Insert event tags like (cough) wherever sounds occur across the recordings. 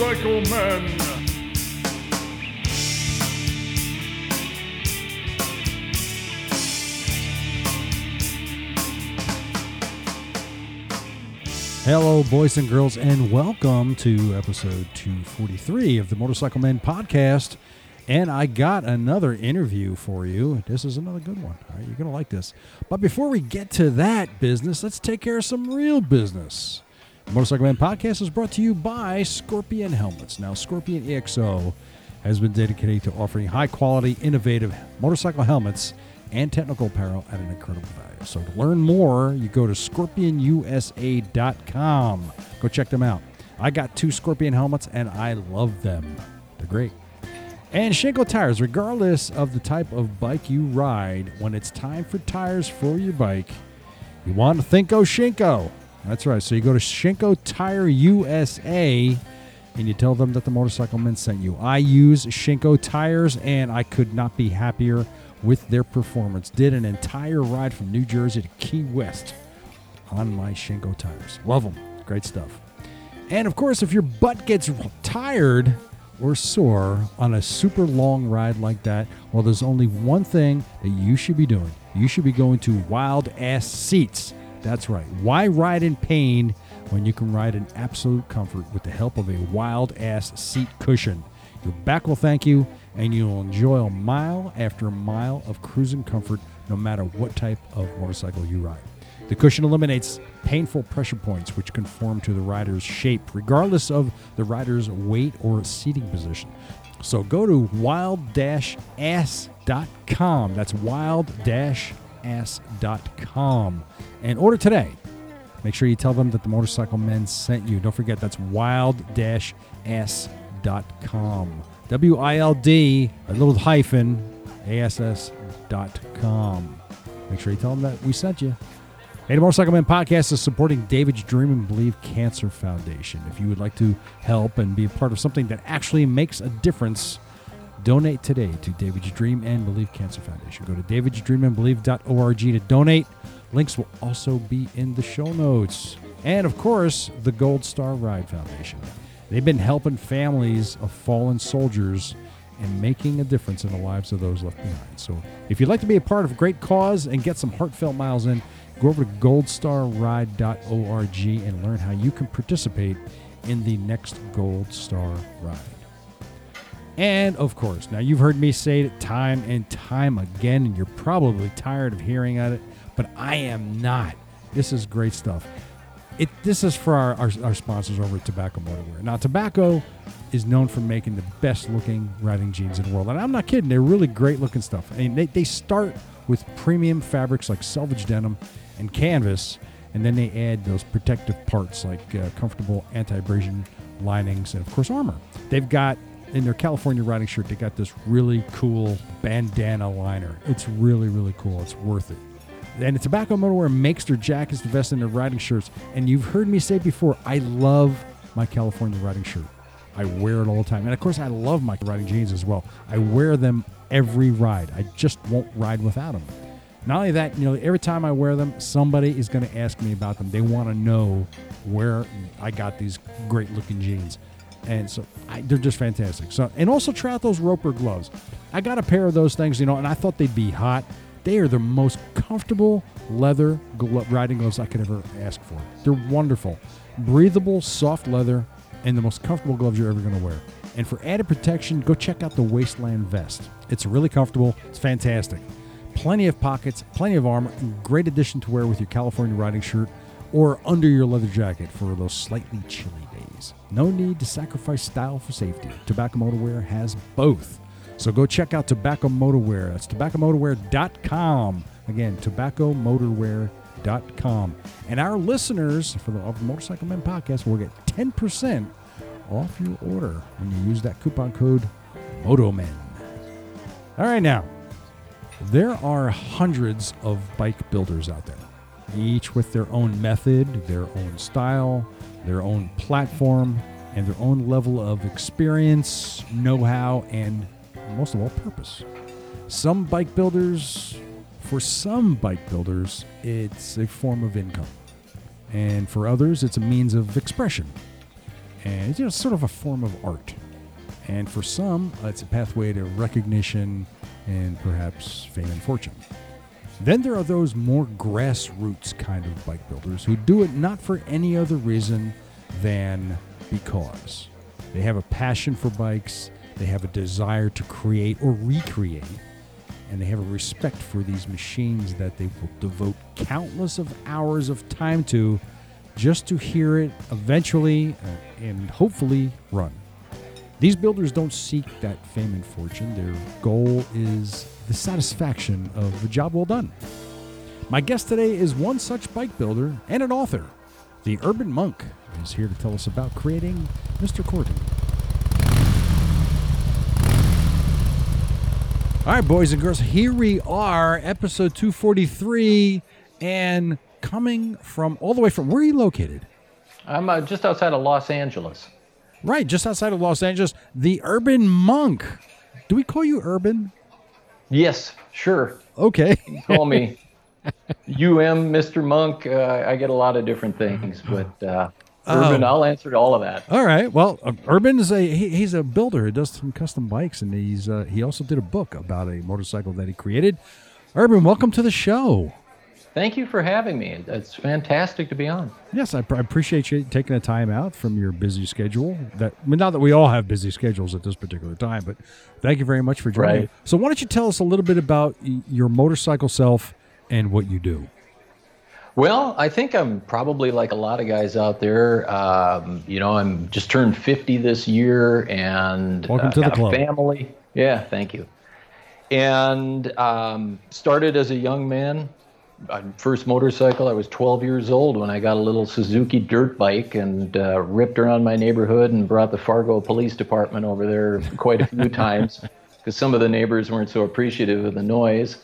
Men. Hello, boys and girls, and welcome to episode 243 of the Motorcycle Men podcast. And I got another interview for you. This is another good one. All right, you're going to like this. But before we get to that business, let's take care of some real business. Motorcycle Man podcast is brought to you by Scorpion Helmets. Now, Scorpion EXO has been dedicated to offering high quality, innovative motorcycle helmets and technical apparel at an incredible value. So to learn more, you go to scorpionusa.com. Go check them out. I got two Scorpion helmets and I love them. They're great. And Shinko tires, regardless of the type of bike you ride, when it's time for tires for your bike, you want to think Shinko. That's right. So you go to Shinko Tire USA and you tell them that the motorcycle men sent you. I use Shinko tires and I could not be happier with their performance. Did an entire ride from New Jersey to Key West on my Shinko tires. Love them. Great stuff. And of course, if your butt gets tired or sore on a super long ride like that, well, there's only one thing that you should be doing. You should be going to Wild Ass Seats. That's right. Why ride in pain when you can ride in absolute comfort with the help of a Wild Ass seat cushion? Your back will thank you, and you'll enjoy a mile after mile of cruising comfort no matter what type of motorcycle you ride. The cushion eliminates painful pressure points which conform to the rider's shape, regardless of the rider's weight or seating position. So go to wild-ass.com. That's wild-ass.com and order today. Make sure you tell them that the motorcycle men sent you. Don't forget that's wild-ass.com. W I L D, a little hyphen, ass.com. Make sure you tell them that we sent you. Hey, the Motorcycle Man podcast is supporting David's Dream and Believe Cancer Foundation. If you would like to help and be a part of something that actually makes a difference, donate today to David's Dream and Believe Cancer Foundation. Go to davidsdreamandbelieve.org to donate. Links will also be in the show notes. And of course, the Gold Star Ride Foundation. They've been helping families of fallen soldiers and making a difference in the lives of those left behind. So if you'd like to be a part of a great cause and get some heartfelt miles in, go over to goldstarride.org and learn how you can participate in the next Gold Star Ride. And of course, now you've heard me say it time and time again, and you're probably tired of hearing it, but I am not. This is great stuff. It, this is for our, our, our sponsors over at Tobacco Motorwear. Now, Tobacco is known for making the best looking riding jeans in the world. And I'm not kidding, they're really great looking stuff. I mean, they, they start with premium fabrics like selvage denim and canvas, and then they add those protective parts like uh, comfortable anti abrasion linings and, of course, armor. They've got in their California riding shirt, they got this really cool bandana liner. It's really, really cool. It's worth it. And Tobacco Motorwear makes their jackets, the vests, and their riding shirts. And you've heard me say before, I love my California riding shirt. I wear it all the time. And of course, I love my riding jeans as well. I wear them every ride. I just won't ride without them. Not only that, you know, every time I wear them, somebody is going to ask me about them. They want to know where I got these great looking jeans. And so I, they're just fantastic. So, and also try out those Roper gloves. I got a pair of those things, you know, and I thought they'd be hot. They are the most comfortable leather glo- riding gloves I could ever ask for. They're wonderful, breathable, soft leather, and the most comfortable gloves you're ever going to wear. And for added protection, go check out the Wasteland vest. It's really comfortable. It's fantastic. Plenty of pockets, plenty of armor, great addition to wear with your California riding shirt or under your leather jacket for those slightly chilly No need to sacrifice style for safety. Tobacco Motorwear has both. So go check out Tobacco Motorwear. That's tobaccomotorwear.com. Again, tobaccomotorwear.com. And our listeners for the, the Motorcycle Men podcast will get 10% off your order when you use that coupon code MOTOMEN. All right, now, there are hundreds of bike builders out there, each with their own method, their own style, their own platform, and their own level of experience, know how, and most of all, purpose. Some bike builders, for some bike builders, it's a form of income. And for others, it's a means of expression. and it's you know, sort of a form of art. And for some, it's a pathway to recognition and perhaps fame and fortune. Then there are those more grassroots kind of bike builders who do it not for any other reason than because. They have a passion for bikes, they have a desire to create or recreate, and they have a respect for these machines that they will devote countless of hours of time to just to hear it eventually uh, and hopefully run. These builders don't seek that fame and fortune. Their goal is the satisfaction of a job well done. My guest today is one such bike builder and an author. The Urban Monk is here to tell us about creating Mr. Corton. All right, boys and girls, here we are, episode 243, and coming from all the way from where are you located? I'm uh, just outside of Los Angeles. Right, just outside of Los Angeles. The Urban Monk. Do we call you Urban? Yes, sure. Okay. Call me (laughs) UM, Mr. Monk. Uh, I get a lot of different things, but uh, Urban, Oh. I'll answer to all of that. All right. Well, uh, Urban is a he, he's a builder. He does some custom bikes, and he's uh, he also did a book about a motorcycle that he created. Urban, welcome to the show. Thank you for having me. It's fantastic to be on. Yes, I, pr- I appreciate you taking the time out from your busy schedule. That I mean, not that we all have busy schedules at this particular time, but thank you very much for joining. Right. So, why don't you tell us a little bit about y- your motorcycle self and what you do? Well, I think I'm probably like a lot of guys out there. Um, you know, I'm just turned 50 this year and Welcome uh, to the club. family. Yeah, thank you. And um, started as a young man. My first motorcycle, I was 12 years old when I got a little Suzuki dirt bike and uh, ripped around my neighborhood and brought the Fargo Police Department over there quite a few (laughs) times because some of the neighbors weren't so appreciative of the noise.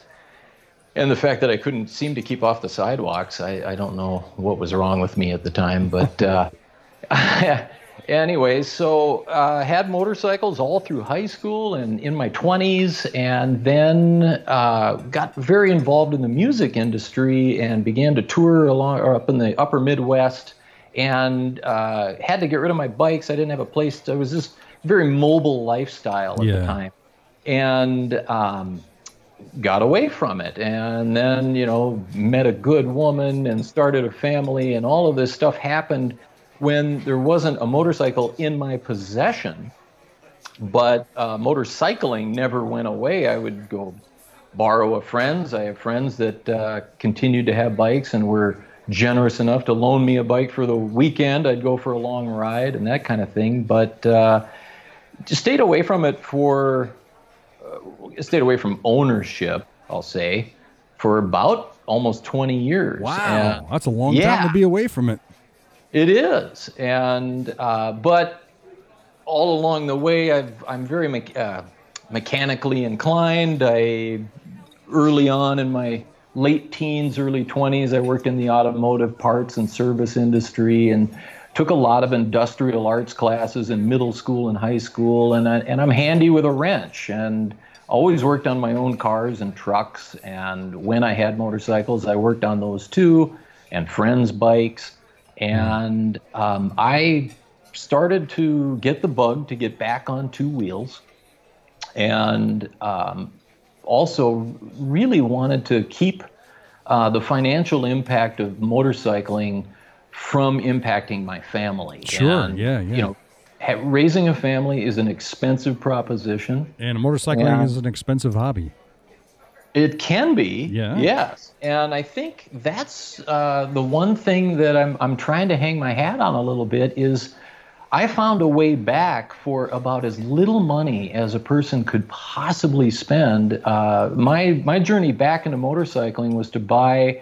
And the fact that I couldn't seem to keep off the sidewalks, I, I don't know what was wrong with me at the time. But uh, (laughs) anyways, so uh, had motorcycles all through high school and in my 20s, and then uh, got very involved in the music industry and began to tour along or up in the upper Midwest. And uh, had to get rid of my bikes. I didn't have a place. To, I was this very mobile lifestyle at Yeah. the time, and um, got away from it and then you know met a good woman and started a family and all of this stuff happened when there wasn't a motorcycle in my possession but uh, motorcycling never went away i would go borrow a friend's i have friends that uh, continued to have bikes and were generous enough to loan me a bike for the weekend i'd go for a long ride and that kind of thing but uh, just stayed away from it for stayed away from ownership, I'll say, for about almost 20 years. And that's a long time to be away from it. It is, and uh, but all along the way, I've, I'm very me- uh, mechanically inclined. I early on in my late teens, early 20s, I worked in the automotive parts and service industry and took a lot of industrial arts classes in middle school and high school. And, I, and I'm handy with a wrench and always worked on my own cars and trucks. And when I had motorcycles, I worked on those too and friends' bikes. And um, I started to get the bug to get back on two wheels and um, also really wanted to keep uh, the financial impact of motorcycling from impacting my family. Sure, And, yeah, yeah. You know, ha- raising a family is an expensive proposition. And motorcycling Yeah. is an expensive hobby. It can be, Yeah. yes, and I think that's uh, the one thing that I'm I'm trying to hang my hat on a little bit is I found a way back for about as little money as a person could possibly spend. Uh, my my journey back into motorcycling was to buy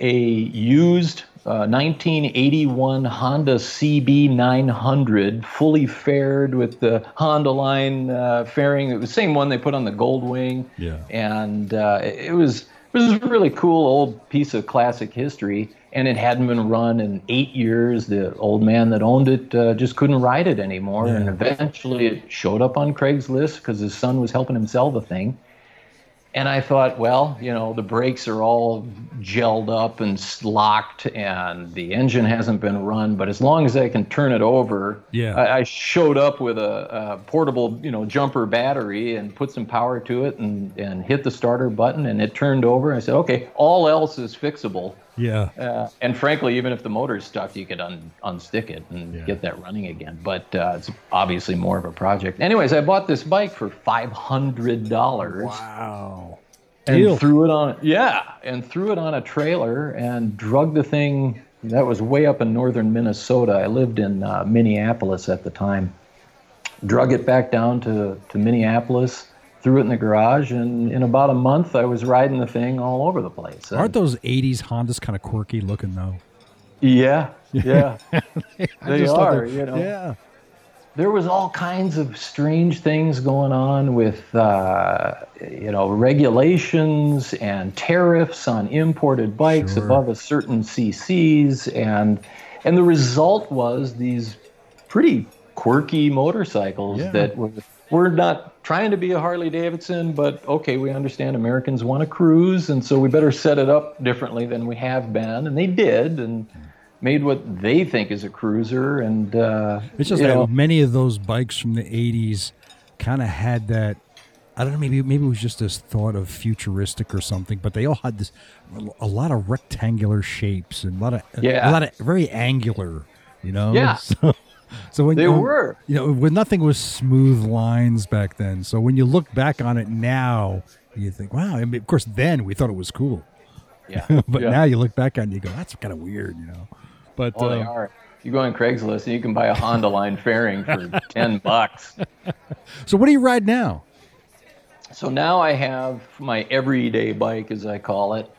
a used uh, 1981 Honda CB900, fully faired with the Hondaline uh, fairing. It was the same one they put on the Goldwing. Yeah. And uh, it was it was a really cool old piece of classic history. And it hadn't been run in eight years. The old man that owned it uh, just couldn't ride it anymore. And eventually it showed up on Craigslist because his son was helping him sell the thing. And I thought, well, you know, the brakes are all gelled up and locked, and the engine hasn't been run. But as long as I can turn it over, Yeah. I, I showed up with a, a portable, you know, jumper battery and put some power to it, and and hit the starter button, and it turned over. I said, okay, all else is fixable. Yeah. Uh, and frankly, even if the motor's stuck, you could un- unstick it and Yeah. get that running again. But uh, it's obviously more of a project. Anyways, I bought this bike for five hundred dollars Wow. and Deal. threw it on yeah, and threw it on a trailer and drug the thing. That was way up in northern Minnesota. I lived in uh, Minneapolis at the time. Drug it back down to to Minneapolis. Threw it in the garage, and in about a month, I was riding the thing all over the place. Aren't those 80s Hondas kind of quirky looking, though? Yeah, yeah. (laughs) I They are, they- you know. Yeah. there was all kinds of strange things going on with uh, you know regulations and tariffs on imported bikes Sure. above a certain cc's and and the result was these pretty quirky motorcycles Yeah. that were we're not trying to be a Harley Davidson, but okay, we understand Americans want to cruise, and so we better set it up differently than we have been, and they did, and made what they think is a cruiser, and uh, It's just that know, many of those bikes from the 80s kind of had that. I don't know. Maybe maybe it was just this thought of futuristic or something, but they all had this a lot of rectangular shapes and a lot of Yeah. a lot of very angular. You know. Yeah. (laughs) So, so when They you, were. you know when nothing was smooth lines back then. So when you look back on it now, you think, wow. I mean, of course, then we thought it was cool, yeah, (laughs) but yeah. now you look back on it and you go, that's kind of weird. You know. But Well, they uh, are. You go on Craigslist and you can buy a Hondaline fairing for (laughs) ten bucks. so what do you ride now? So now I have my everyday bike, as I call it,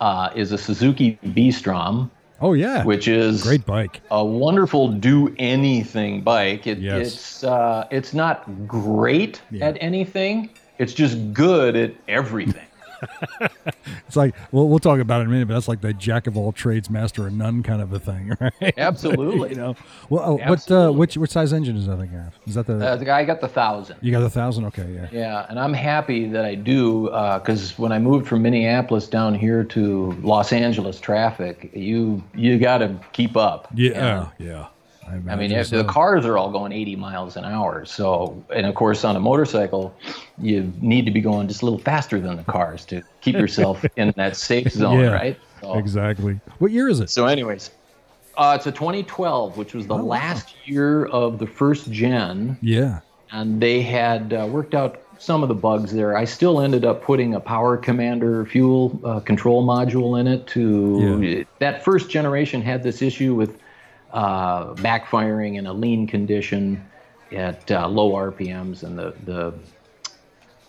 uh, is a Suzuki V-Strom, Oh yeah, which is great bike. a wonderful do anything bike. It, Yes. It's uh, it's not great Yeah. at anything. It's just good at everything. (laughs) It's like we'll we'll talk about it in a minute, but that's like the jack of all trades, master of none kind of a thing, (laughs) right? Absolutely. (laughs) you know. Well, oh, what uh, which which size engine is that thing have? Is that the Uh, the guy I got the thousand. you got the thousand? Okay, yeah. Yeah, and I'm happy that I do because when I moved from Minneapolis down here to Los Angeles traffic, you you got to keep up. Yeah, yeah. I mean, so. the cars are all going 80 miles an hour. So, and of course, on a motorcycle, you need to be going just a little faster than the cars to keep (laughs) yourself in that safe zone, Yeah, right? So, Exactly. What year is it? so anyways, uh, it's a 2012, which was the Oh, wow. last year of the first gen Yeah. and they had uh, worked out some of the bugs there. I still ended up putting a Power Commander fuel uh, control module in it. To Yeah. that first generation had this issue with uh, backfiring in a lean condition at uh, low RPMs, and the the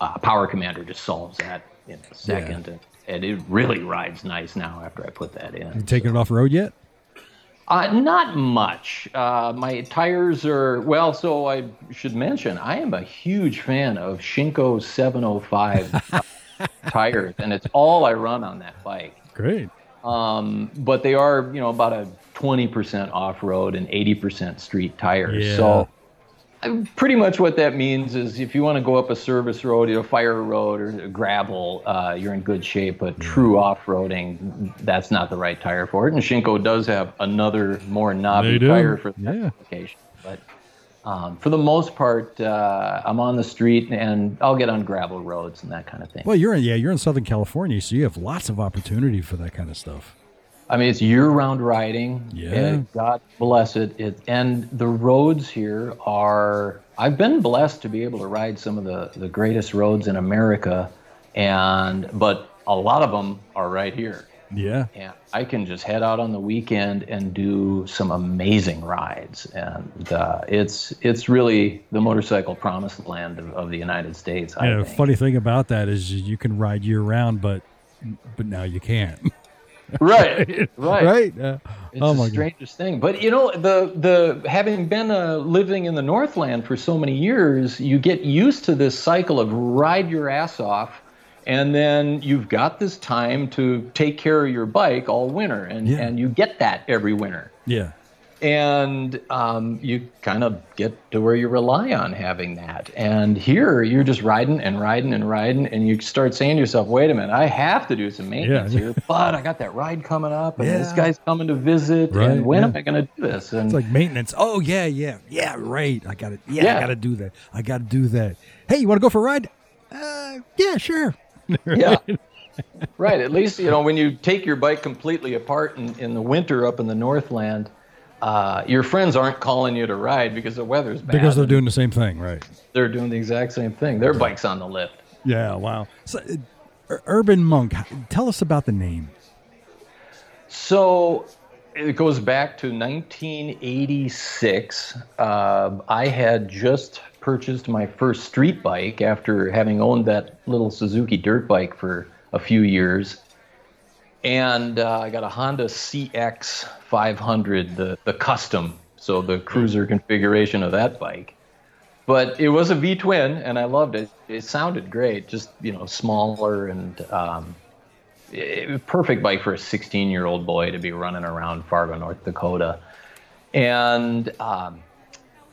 uh, Power Commander just solves that in a second. And, and it really rides nice now after I put that in. You taking it off road yet? Uh, not much. Uh, my tires are well. So I should mention I am a huge fan of Shinko 705 (laughs) tires, and it's all I run on that bike. Great. Um, but they are, you know, about a 20% off-road and 80% street tires. Yeah. So pretty much what that means is if you want to go up a service road, you know, fire road or gravel, uh, you're in good shape. But true off-roading, that's not the right tire for it. And Shinko does have another more knobby tire for that Yeah. application. But um, for the most part, uh, I'm on the street and I'll get on gravel roads and that kind of thing. Well, you're in yeah, you're in Southern California, so you have lots of opportunity for that kind of stuff. I mean, it's year-round riding. Yeah. God bless it. It and the roads here are. I've been blessed to be able to ride some of the the greatest roads in America, and but a lot of them are right here. Yeah. And I can just head out on the weekend and do some amazing rides, and uh, it's it's really the motorcycle promised land of, of the United States. Yeah, funny thing about that is you can ride year round, but but now you can't. (laughs) (laughs) right, right, right? Uh, It's oh the my god. strangest thing. But you know, the the having been uh, living in the Northland for so many years, you get used to this cycle of ride your ass off, and then you've got this time to take care of your bike all winter, and Yeah. and you get that every winter. Yeah. And um, you kind of get to where you rely on having that. And here you're just riding and riding and riding, and you start saying to yourself, "Wait a minute, I have to do some maintenance Yeah. here, (laughs) but I got that ride coming up, and this guy's coming to visit, Right, and when yeah. am I going to do this?" And It's like maintenance. Oh yeah, yeah, yeah. Right. I got to. Yeah, I got to do that. I got to do that. Hey, you want to go for a ride? Uh, yeah, sure. (laughs) yeah. right. At least, you know, when you take your bike completely apart in, in the winter up in the Northland, uh, your friends aren't calling you to ride because the weather's bad. Because they're doing the same thing, right? They're doing the exact same thing. Their bike's on the lift. Yeah. Wow. So, uh, Urban Monk. Tell us about the name. So it goes back to 1986. Uh, I had just purchased my first street bike after having owned that little Suzuki dirt bike for a few years. And uh, I got a Honda CX 500, the, the custom, so the cruiser configuration of that bike. But it was a V twin, and I loved it. It sounded great, just you know, smaller and um, it perfect bike for a 16 year old boy to be running around Fargo, North Dakota. And um,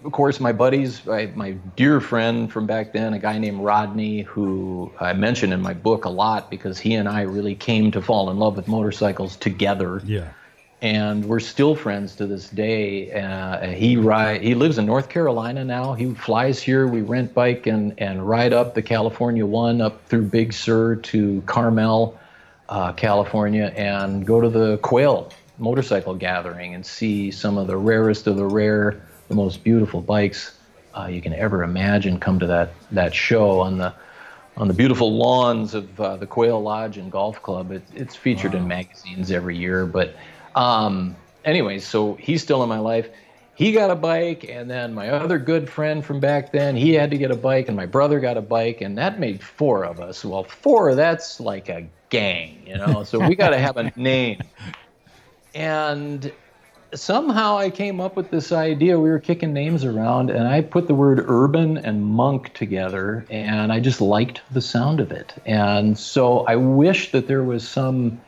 of course, my buddies, my, my dear friend from back then, a guy named Rodney, who I mention in my book a lot because he and I really came to fall in love with motorcycles together Yeah. and we're still friends to this day. Uh, he ride, he lives in North Carolina now. He flies here. We rent bike and and ride up the California one up through Big Sur to Carmel, uh, California, and go to the Quail motorcycle gathering and see some of the rarest of the rare, the most beautiful bikes uh, you can ever imagine come to that that show on the on the beautiful lawns of uh, the Quail Lodge and Golf Club. It, it's featured in magazines every year. But, um, anyways, so he's still in my life. He got a bike, and then my other good friend from back then, he had to get a bike, and my brother got a bike, and that made four of us. Well, four, that's like a gang, you know? So we got to have a (laughs) name. And somehow I came up with this idea. We were kicking names around, and I put the word urban and monk together, and I just liked the sound of it. And so I wish that there was some,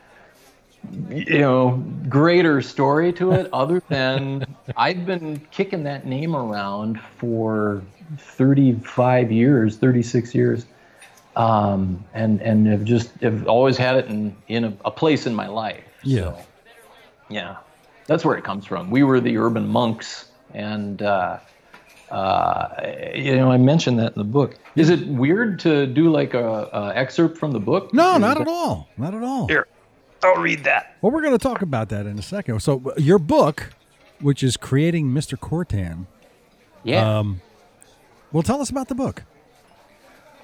you know, greater story to it (laughs) other than I've been kicking that name around for 35 years, 36 years. Um, and and have just have always had it in in a, a place in my life. Yeah. So, yeah, that's where it comes from. We were the urban monks, and uh, uh, you know, I mentioned that in the book. Is it weird to do like a, a excerpt from the book? No, Is not that- at all. Not at all. Here, I'll read that. Well, we're going to talk about that in a second. So, your book, which is creating Mr. Corton, Yeah. um, well, tell us about the book.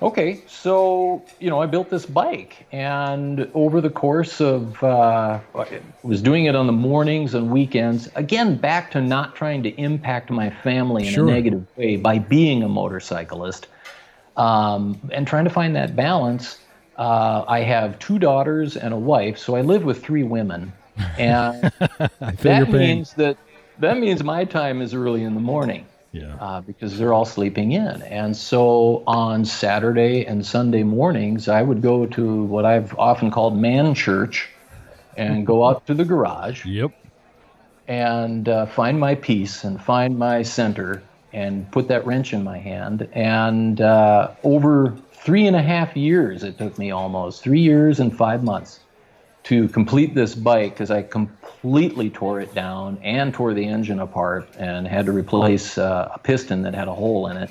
Okay, so you know, I built this bike, and over the course of, uh, I was doing it on the mornings and weekends. Again, back to not trying to impact my family in Sure. a negative way by being a motorcyclist, um, and trying to find that balance. Uh, I have two daughters and a wife, so I live with three women, (laughs) and I feel your that means that that means my time is early in the morning yeah. uh, because they're all sleeping in. And so on Saturday and Sunday mornings, I would go to what I've often called man church and go out to the garage Yep. and uh, find my piece and find my center and put that wrench in my hand. And uh, over three and a half years, it took me almost three years and five months to complete this bike because I completely tore it down and tore the engine apart and had to replace uh, a piston that had a hole in it.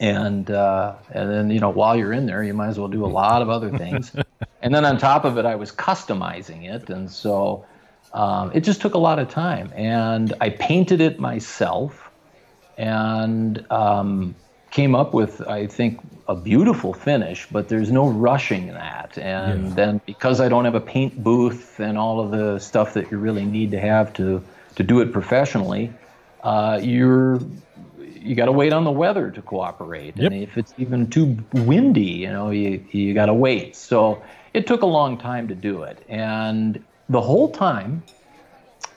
And uh, and then you know while you're in there, you might as well do a lot of other things. (laughs) and then on top of it, I was customizing it, and so um, it just took a lot of time. And I painted it myself, and um, came up with I think a beautiful finish. But there's no rushing that. And Yeah. then because I don't have a paint booth and all of the stuff that you really need to have to to do it professionally, uh, you're you got to wait on the weather to cooperate. Yep. And if it's even too windy, you know, you, you got to wait. So it took a long time to do it. And the whole time,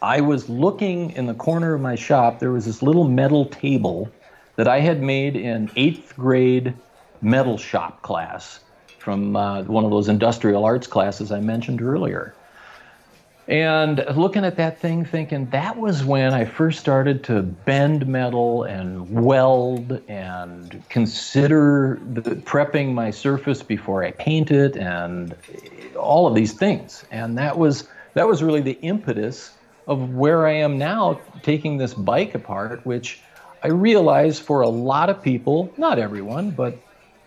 I was looking in the corner of my shop. There was this little metal table that I had made in eighth grade metal shop class from uh, one of those industrial arts classes I mentioned earlier. And looking at that thing, thinking that was when I first started to bend metal and weld and consider the, prepping my surface before I paint it and all of these things. And that was that was really the impetus of where I am now, taking this bike apart, which I realize for a lot of people, not everyone, but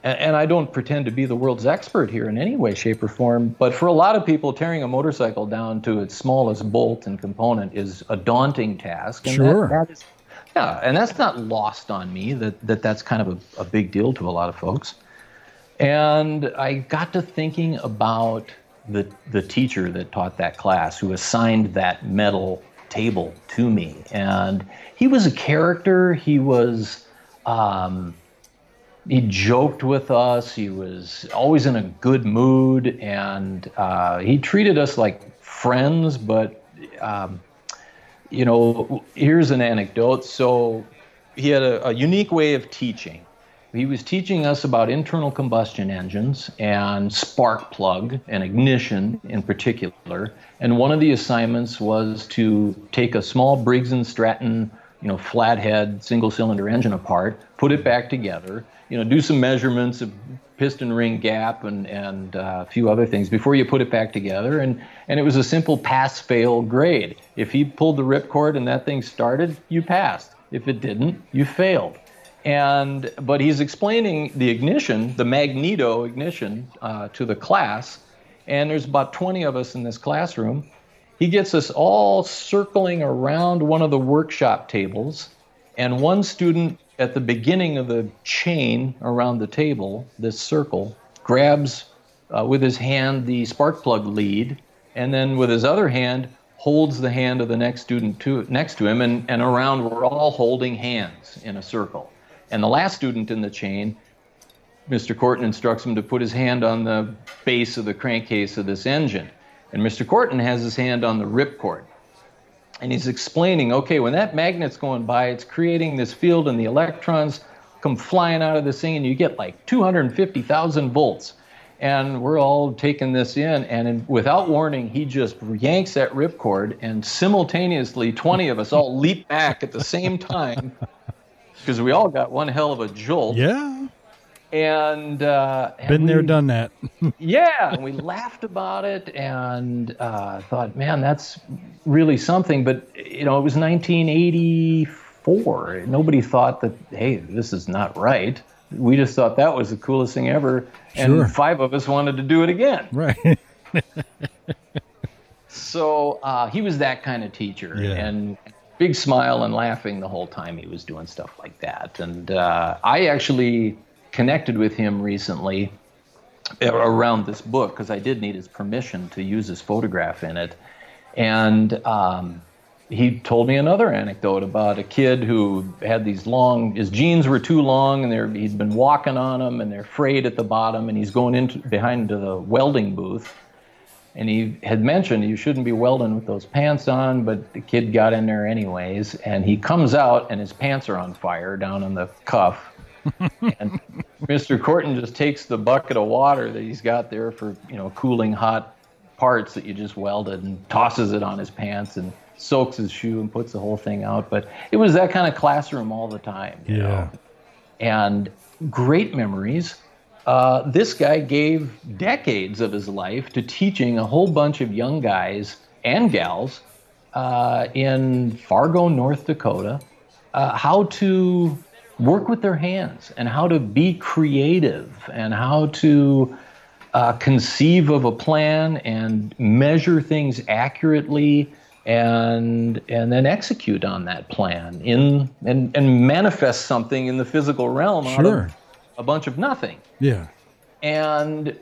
and, I don't pretend to be the world's expert here in any way, shape, or form, but for a lot of people, tearing a motorcycle down to its smallest bolt and component is a daunting task. And sure. That, that is, yeah, and that's not lost on me that, that that's kind of a, a big deal to a lot of folks. And I got to thinking about the, the teacher that taught that class who assigned that metal table to me. And he was a character. He was um, he joked with us. He was always in a good mood, and uh, he treated us like friends. But um, you know, here's an anecdote. So he had a, a unique way of teaching. He was teaching us about internal combustion engines and spark plug and ignition in particular. And one of the assignments was to take a small Briggs and Stratton, you know, flathead single cylinder engine apart, put it back together, you know, do some measurements of piston ring gap and and uh, a few other things before you put it back together. And and it was a simple pass fail grade. If he pulled the ripcord and that thing started, you passed. If it didn't, you failed. And but he's explaining the ignition, the magneto ignition, uh, to the class. And there's about 20 of us in this classroom. He gets us all circling around one of the workshop tables, and one student at the beginning of the chain around the table, this circle, grabs uh, with his hand the spark plug lead, and then with his other hand holds the hand of the next student to, next to him, and, and around we're all holding hands in a circle. And the last student in the chain, Mr. Corton instructs him to put his hand on the base of the crankcase of this engine. And Mr. Corton has his hand on the ripcord and he's explaining okay when that magnet's going by it's creating this field and the electrons come flying out of this thing and you get like 250,000 volts and we're all taking this in and in, without warning he just yanks that ripcord and simultaneously 20 of us all leap back at the same time (laughs) because we all got one hell of a jolt yeah and, uh, and been there, done that. (laughs) yeah, and we laughed about it and uh, thought, man, that's really something. But you know, it was 1984. Nobody thought that, hey, this is not right. We just thought that was the coolest thing ever, and sure. five of us wanted to do it again. Right. (laughs) so uh, he was that kind of teacher, yeah. and big smile and laughing the whole time he was doing stuff like that. And uh, I actually connected with him recently around this book because I did need his permission to use his photograph in it. And um, he told me another anecdote about a kid who had these long, his jeans were too long and he'd been walking on them and they're frayed at the bottom and he's going into behind to the welding booth. And he had mentioned you shouldn't be welding with those pants on, but the kid got in there anyways. And he comes out and his pants are on fire down on the cuff and Mr. Corton just takes the bucket of water that he's got there for, you know, cooling hot parts that you just welded and tosses it on his pants and soaks his shoe and puts the whole thing out. But it was that kind of classroom all the time. yeah. Know? And great memories. Uh, this guy gave decades of his life to teaching a whole bunch of young guys and gals uh, in Fargo, North Dakota, uh, how to work with their hands and how to be creative and how to uh, conceive of a plan and measure things accurately and and then execute on that plan in and, and manifest something in the physical realm sure. out of a bunch of nothing. Yeah. And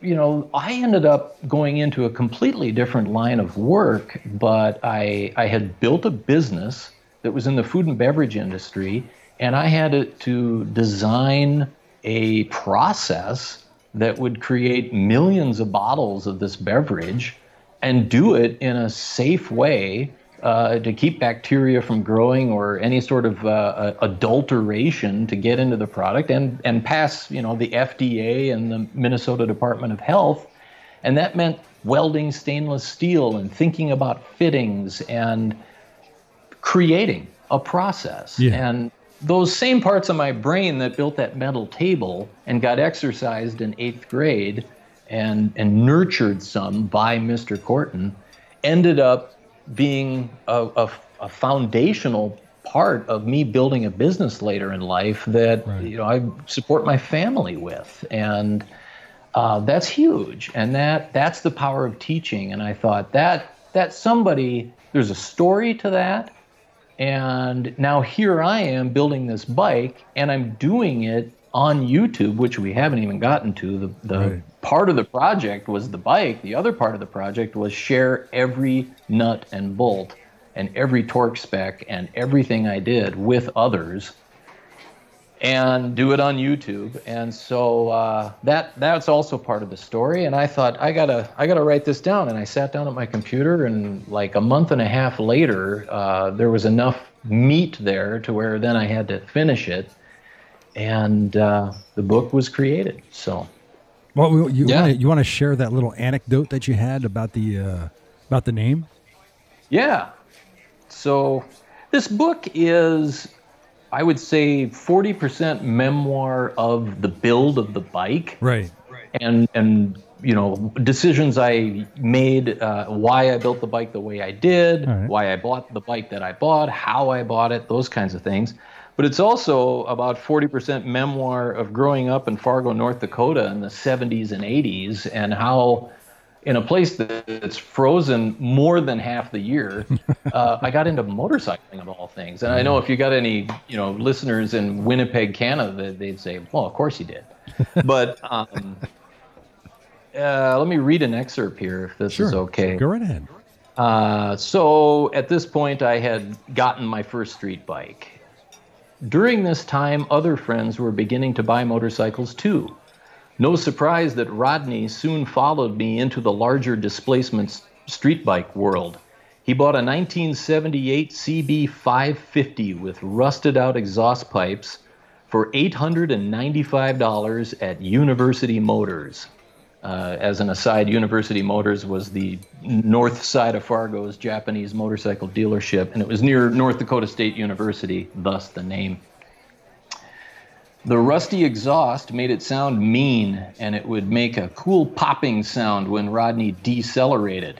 you know, I ended up going into a completely different line of work, but I I had built a business that was in the food and beverage industry and I had to design a process that would create millions of bottles of this beverage and do it in a safe way uh, to keep bacteria from growing or any sort of uh, adulteration to get into the product and, and pass you know the FDA and the Minnesota Department of Health And that meant welding stainless steel and thinking about fittings and creating a process. Yeah. And those same parts of my brain that built that metal table and got exercised in eighth grade and, and nurtured some by Mr. Corton ended up being a, a, a foundational part of me building a business later in life that Right. you know I support my family with, and uh, that's huge. And that that's the power of teaching. And I thought that that somebody there's a story to that, and now here I am building this bike, and I'm doing it on YouTube, which we haven't even gotten to. The the Right. part of the project was the bike. The other part of the project was share every nut and bolt and every torque spec and everything I did with others and do it on YouTube. And so uh, that that's also part of the story. And I thought I gotta I gotta write this down. And I sat down at my computer, and like a month and a half later, uh, there was enough meat there to where then I had to finish it, and uh, the book was created. So Well, you Yeah. want to you want to share that little anecdote that you had about the uh, about the name? yeah, so this book is. I would say 40% memoir of the build of the bike. Right. and and you know decisions I made, uh, why I built the bike the way I did, right. why I bought the bike that I bought, how I bought it, those kinds of things. But it's also about 40% memoir of growing up in Fargo, North Dakota in the 70s and 80s, and how in a place that's frozen more than half the year, (laughs) uh, I got into motorcycling of all things. And I know if you got any, you know, listeners in Winnipeg, Canada, they'd say, "Well, of course you did." (laughs) But um, uh, let me read an excerpt here, if this Sure. is okay. Go right ahead. Uh, so at this point, I had gotten my first street bike. During this time, other friends were beginning to buy motorcycles too. No surprise that Rodney soon followed me into the larger displacement street bike world. He bought a 1978 CB 550 with rusted out exhaust pipes for $895 at University Motors. Uh, as an aside, University Motors was the north side of Fargo's Japanese motorcycle dealership, and it was near North Dakota State University, thus the name. The rusty exhaust made it sound mean, and it would make a cool popping sound when Rodney decelerated.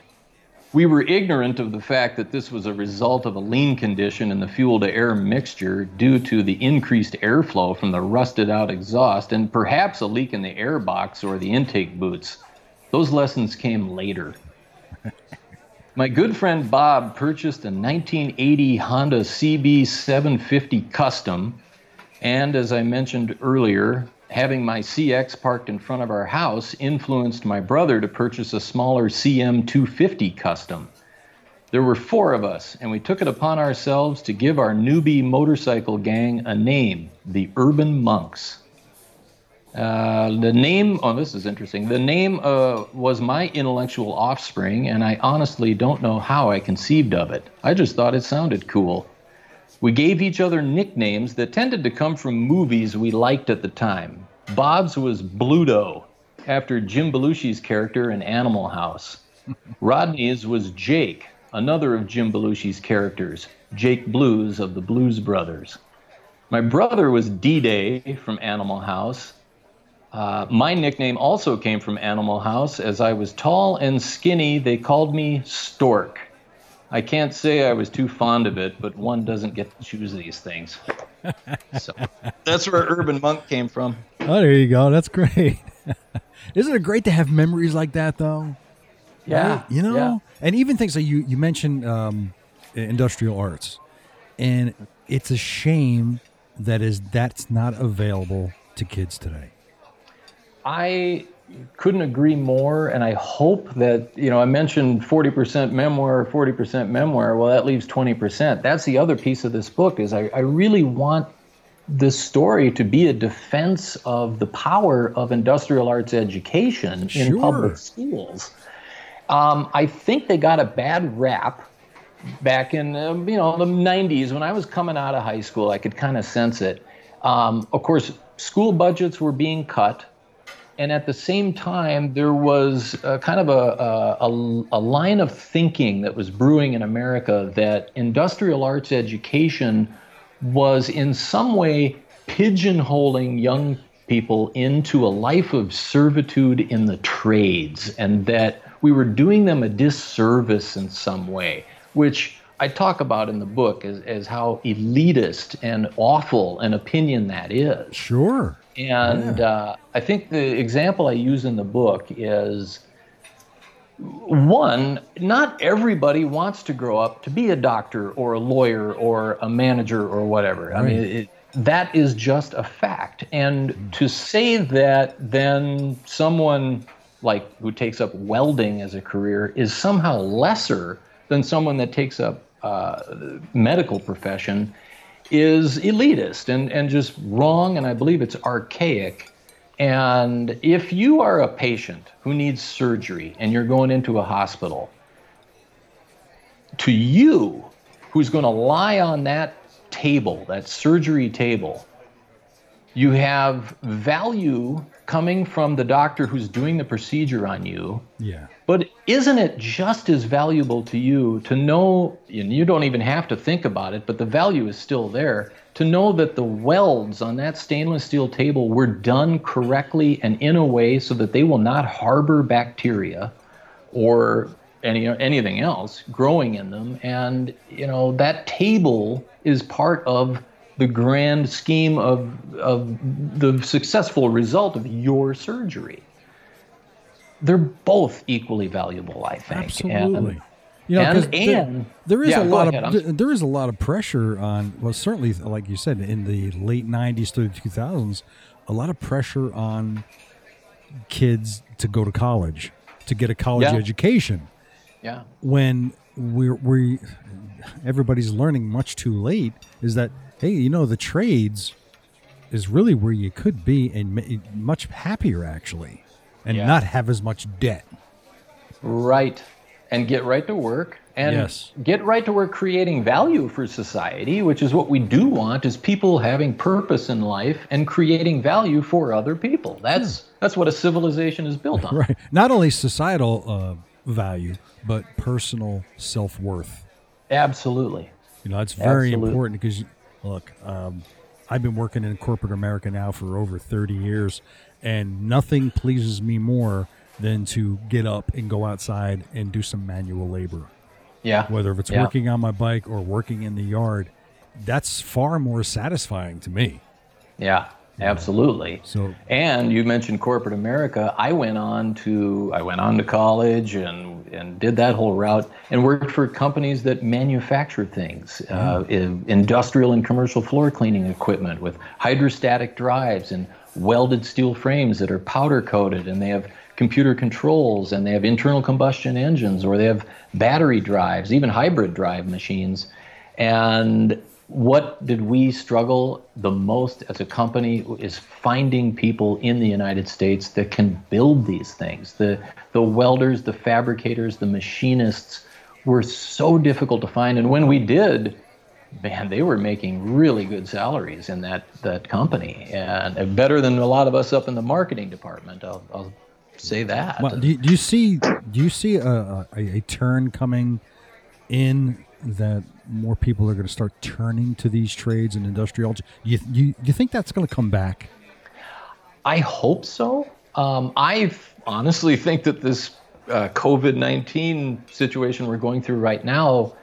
We were ignorant of the fact that this was a result of a lean condition in the fuel to air mixture due to the increased airflow from the rusted out exhaust and perhaps a leak in the air box or the intake boots. Those lessons came later. (laughs) My good friend Bob purchased a 1980 Honda CB 750 Custom, and as I mentioned earlier, having my CX parked in front of our house influenced my brother to purchase a smaller CM 250 Custom. There were four of us, and we took it upon ourselves to give our newbie motorcycle gang a name the Urban Monks. Uh, the name, oh, this is interesting. The name uh, was my intellectual offspring, and I honestly don't know how I conceived of it. I just thought it sounded cool. We gave each other nicknames that tended to come from movies we liked at the time. Bob's was Bluto, after Jim Belushi's character in Animal House. (laughs) Rodney's was Jake, another of Jim Belushi's characters, Jake Blues of the Blues Brothers. My brother was D Day from Animal House. Uh, my nickname also came from Animal House. As I was tall and skinny, they called me Stork. I can't say I was too fond of it, but one doesn't get to choose these things. so (laughs) that's where Urban Monk came from. Oh, there you go. That's great. (laughs) Isn't it great to have memories like that, though? Yeah. Right? You know, yeah. and even things like you you mentioned um, industrial arts, and it's a shame that is that's not available to kids today. I couldn't agree more, and I hope that you know I mentioned 40% memoir, 40% memoir. Well, that leaves 20%. That's the other piece of this book is I, I really want this story to be a defense of the power of industrial arts education Sure. in public schools. Um, I think they got a bad rap back in um, you know the 90s when I was coming out of high school. I could kind of sense it. Um, of course, school budgets were being cut and at the same time, there was a kind of a, a, a, line of thinking that was brewing in America that industrial arts education was in some way pigeonholing young people into a life of servitude in the trades, and that we were doing them a disservice in some way, which I talk about in the book as, as how elitist and awful an opinion that is. Sure. And yeah. uh, I think the example I use in the book is one, not everybody wants to grow up to be a doctor or a lawyer or a manager or whatever. I mean, it, that is just a fact. And to say that then someone like who takes up welding as a career is somehow lesser than someone that takes up uh, medical profession is elitist and, and just wrong, and I believe it's archaic. And if you are a patient who needs surgery and you're going into a hospital, to you, who's going to lie on that table, that surgery table, you have value coming from the doctor who's doing the procedure on you. Yeah. But isn't it just as valuable to you to know, and you don't even have to think about it, but the value is still there, to know that the welds on that stainless steel table were done correctly and in a way so that they will not harbor bacteria or any anything else growing in them and you know that table is part of the grand scheme of, of the successful result of your surgery. They're both equally valuable, I think. Absolutely. And, you know, and, and there, there is yeah, a lot ahead, of there is a lot of pressure on. Well, certainly, like you said, in the late '90s through the 2000s, a lot of pressure on kids to go to college, to get a college yeah. education. Yeah. When we're we everybody's learning much too late, is that hey, you know, the trades is really where you could be and much happier actually, and yeah. not have as much debt. Right, and get right to work and yes. get right to work creating value for society, which is what we do want is people having purpose in life and creating value for other people. That's yeah. that's what a civilization is built on. (laughs) Right. Not only societal uh, value, but personal self worth. Absolutely. You know, that's very Absolutely. important because Look, um, I've been working in corporate America now for over 30 years, and nothing pleases me more than to get up and go outside and do some manual labor. Yeah. Whether if it's yeah. working on my bike or working in the yard, that's far more satisfying to me. Yeah. Absolutely. So, and you mentioned corporate America. I went on to I went on to college and and did that whole route and worked for companies that manufacture things, uh, industrial and commercial floor cleaning equipment with hydrostatic drives and welded steel frames that are powder coated and they have computer controls and they have internal combustion engines or they have battery drives, even hybrid drive machines. And what did we struggle the most as a company is finding people in the United States that can build these things. The the welders, the fabricators, the machinists were so difficult to find and when we did, man, they were making really good salaries in that that company and better than a lot of us up in the marketing department. I'll, I'll say that. Well, do, you, do you see do you see a, a, a turn coming in that more people are going to start turning to these trades and industrial. You, you, you think that's going to come back? I hope so. Um, I honestly think that this uh, COVID 19 situation we're going through right now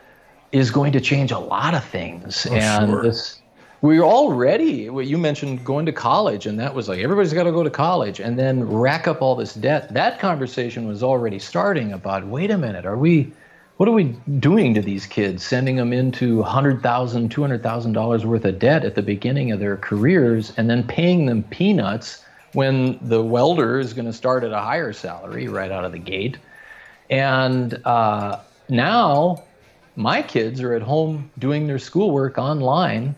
is going to change a lot of things. Oh, and sure. this, we're already, what you mentioned going to college, and that was like everybody's got to go to college and then rack up all this debt. That conversation was already starting about wait a minute, are we what are we doing to these kids, sending them into $100,000, $200,000 worth of debt at the beginning of their careers and then paying them peanuts when the welder is going to start at a higher salary right out of the gate? And uh, now my kids are at home doing their schoolwork online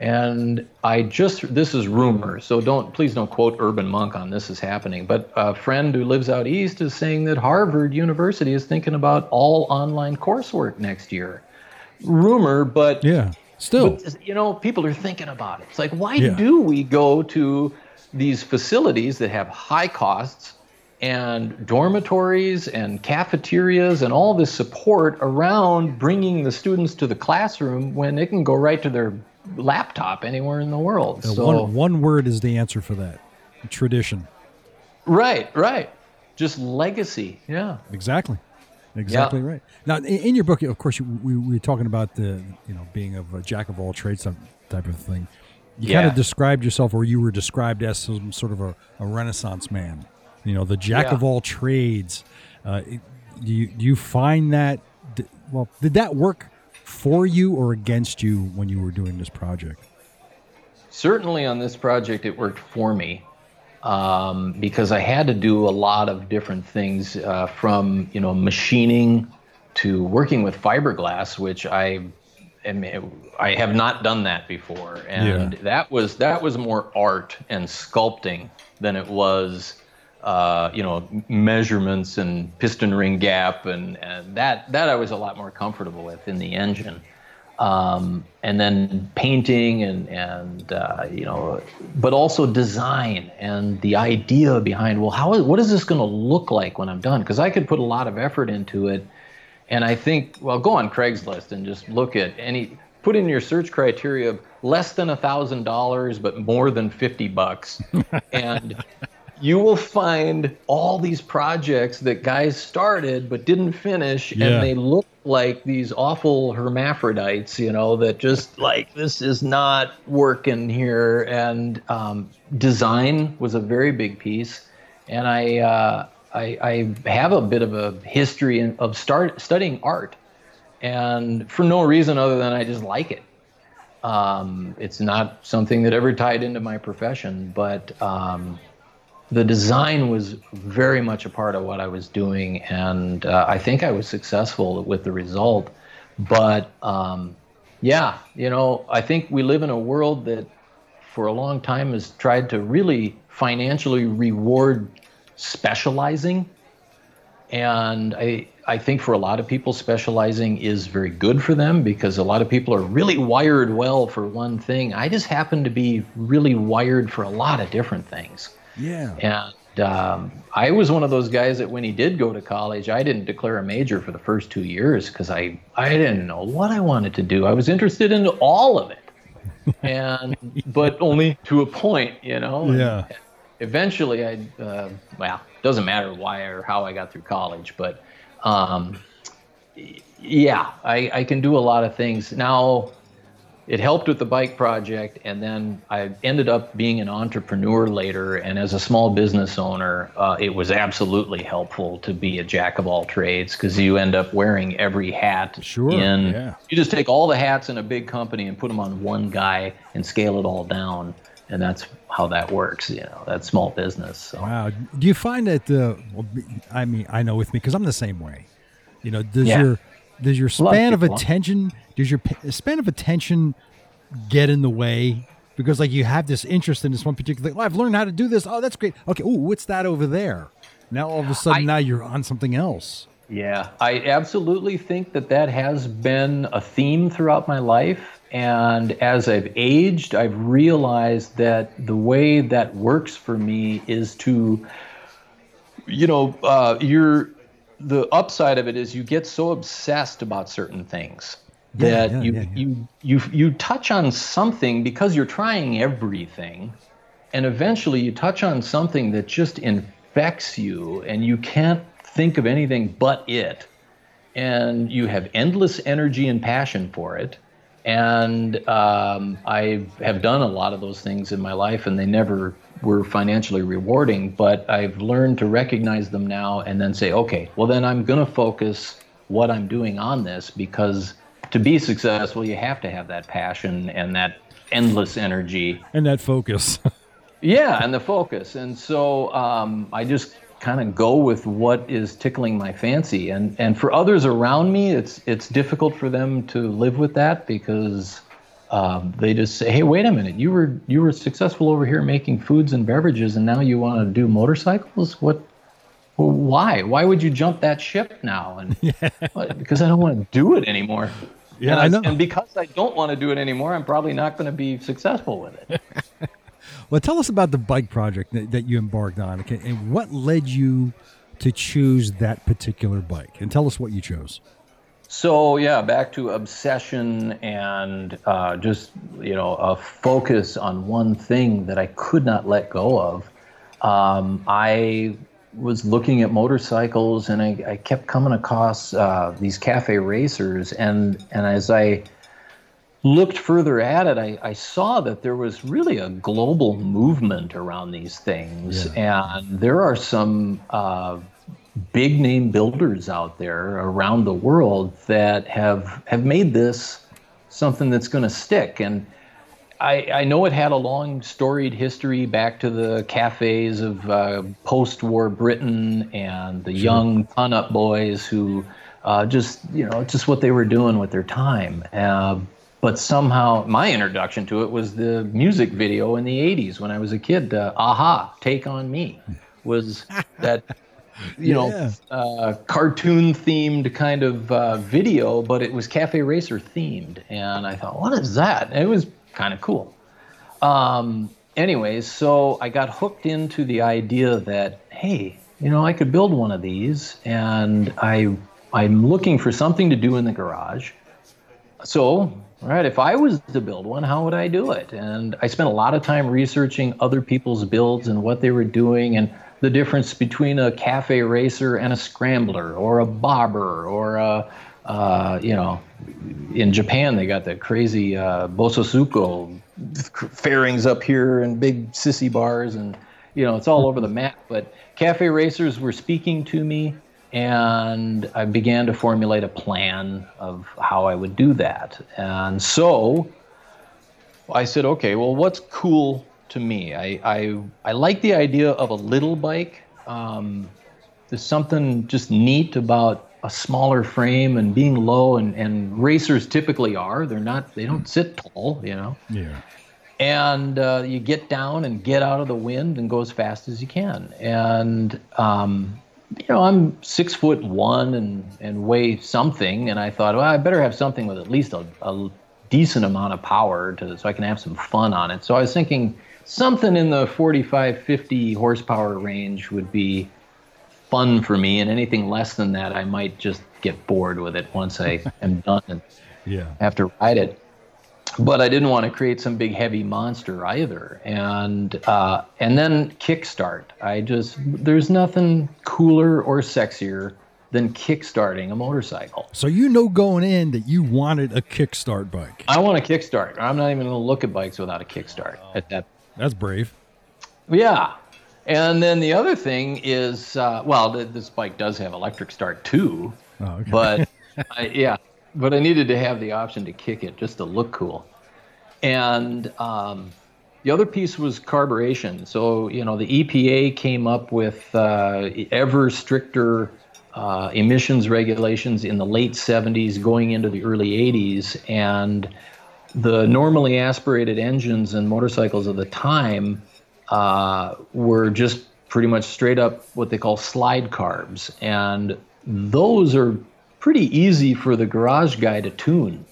and I just, this is rumor, so don't, please don't quote Urban Monk on this is happening. But a friend who lives out east is saying that Harvard University is thinking about all online coursework next year. Rumor, but yeah, still, but, you know, people are thinking about it. It's like, why Yeah. do we go to these facilities that have high costs and dormitories and cafeterias and all this support around bringing the students to the classroom when they can go right to their laptop anywhere in the world. Uh, so one, one word is the answer for that tradition. right, right, just legacy. Yeah. Exactly. Exactly right. Now, in, in your book, of course, you, we, we were talking about the you know being of a jack of all trades type of thing. You kind of described yourself, or you were described as some sort of a, a Renaissance man. You know, the jack Yeah. of all trades. Uh, do you do you find that? Well, did that work for you or against you when you were doing this project? certainly on this project it worked for me um, because I had to do a lot of different things uh, from you know machining to working with fiberglass, which I am, I have not done that before, and Yeah. that was that was more art and sculpting than it was. Uh, you know, measurements and piston ring gap, and, and that that I was a lot more comfortable with in the engine. Um, and then painting and and uh, you know, but also design and the idea behind well, how what is this going to look like when I'm done? Because I could put a lot of effort into it, and I think well, go on Craigslist and just look at any put in your search criteria of less than a thousand dollars but more than fifty bucks, (laughs) and you will find all these projects that guys started but didn't finish Yeah. and they look like these awful hermaphrodites you know that just like this is not working here. And um, design was a very big piece. And i uh, I, I have a bit of a history in, of start studying art. And for no reason other than i just like it. Um, it's not something that ever tied into my profession but um, the design was very much a part of what I was doing, and uh, I think I was successful with the result. But um, yeah, you know, I think we live in a world that for a long time has tried to really financially reward specializing. And I, I think for a lot of people, specializing is very good for them because a lot of people are really wired well for one thing. I just happen to be really wired for a lot of different things. Yeah. And um, I was one of those guys that when he did go to college, I didn't declare a major for the first two years because I, I didn't know what I wanted to do. I was interested in all of it, (laughs) and but only to a point, you know. And Yeah. Eventually, I uh, well, it doesn't matter why or how I got through college, but um, yeah, I, I can do a lot of things now it helped with the bike project and then i ended up being an entrepreneur later and as a small business owner uh, it was absolutely helpful to be a jack of all trades because you end up wearing every hat Sure, in yeah. you just take all the hats in a big company and put them on one guy and scale it all down and that's how that works you know that's small business so. Wow. Do you find that? Uh, I mean, I know with me because I'm the same way. You know, does Yeah. your does your span of attention does your span of attention get in the way? Because like you have this interest in this one particular thing. Oh, I've learned how to do this. Oh, that's great. Okay. Oh, what's that over there? Now all of a sudden, I- now you're on something else. Yeah, I absolutely think that that has been a theme throughout my life. And as I've aged, I've realized that the way that works for me is to, you know, uh, you're the upside of it is you get so obsessed about certain things that yeah, you, yeah, yeah. you you you touch on something because you're trying everything and eventually you touch on something that just infects you and you can't think of anything but it and you have endless energy and passion for it and um, i have done a lot of those things in my life and they never were financially rewarding but i've learned to recognize them now and then say okay well then i'm going to focus what i'm doing on this because to be successful you have to have that passion and that endless energy And that focus. (laughs) yeah, and the focus. And so um, I just kind of go with what is tickling my fancy. And and for others around me, it's it's difficult for them to live with that because um, they just say, "Hey, wait a minute, you were you were successful over here making foods and beverages, and now you want to do motorcycles? What? Well, why? Why would you jump that ship now? And (laughs) "Well, because I don't want to do it anymore. Yeah, and I know. And because I don't want to do it anymore, I'm probably not going to be successful with it. (laughs) Well, tell us about the bike project that, that you embarked on, okay, and what led you to choose that particular bike, and tell us what you chose. So yeah, back to obsession and uh, just you know a focus on one thing that I could not let go of. Um, I was looking at motorcycles and I, I kept coming across uh, these cafe racers and and as I looked further at it, I, I, saw that there was really a global movement around these things, yeah. and there are some uh, big name builders out there around the world that have have made this something that's going to stick and I, I, know it had a long storied history back to the cafes of uh, post-war Britain and the sure. young ton-up boys who uh, just you know just what they were doing with their time. Uh, but somehow my introduction to it was the music video in the 80s when I was a kid. Uh, A-ha, Take on Me was (laughs) that you yeah. know, uh, cartoon themed kind of uh, video, but it was Cafe Racer themed. And I thought, what is that? And it was kind of cool. Um, anyways, so I got hooked into the idea that, hey, you know, I could build one of these, and I I'm looking for something to do in the garage. So, all right, if I was to build one, how would I do it? And I spent a lot of time researching other people's builds and what they were doing, and the difference between a cafe racer and a scrambler or a bobber or a uh, you know in Japan they got the crazy uh, bosozoku fairings up here and big sissy bars and you know it's all over the map. But cafe racers were speaking to me and I began to formulate a plan of how I would do that. And so I said okay well what's cool to me. I, I, I like the idea of a little bike. Um, there's something just neat about a smaller frame and being low, and, and racers typically are. They're not. They don't sit tall, you know. Yeah. And uh, you get down and get out of the wind and go as fast as you can. And um, you know, I'm six foot one and and weigh something, and I thought, well, I better have something with at least a, a decent amount of power to so I can have some fun on it. So I was thinking something in the 45 50 horsepower range would be fun for me and anything less than that i might just get bored with it once i (laughs) am done and yeah. have to ride it but i didn't want to create some big heavy monster either and uh, and then kickstart i just there's nothing cooler or sexier than kickstarting a motorcycle. So you know going in that you wanted a kickstart bike. I want a kickstart. I'm not even going to look at bikes without a kickstart at that that's brave. Yeah. And then the other thing is, uh, well, th- this bike does have electric start too, oh, okay. but (laughs) I, yeah, but I needed to have the option to kick it just to look cool. And um, the other piece was carburation. So you know, the EPA came up with uh, ever stricter uh, emissions regulations in the late 70s, going into the early 80s, and the normally aspirated engines and motorcycles of the time uh, were just pretty much straight up what they call slide carbs. And those are pretty easy for the garage guy to tune.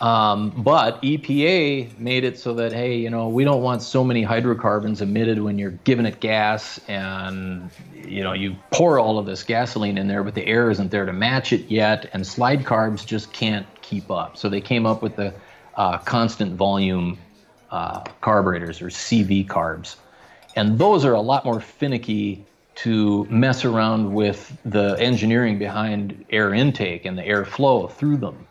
Um, but EPA made it so that, hey, you know, we don't want so many hydrocarbons emitted when you're giving it gas and, you know, you pour all of this gasoline in there, but the air isn't there to match it yet. And slide carbs just can't keep up. So they came up with the uh, constant volume uh, carburetors or CV carbs. And those are a lot more finicky to mess around with the engineering behind air intake and the airflow through them.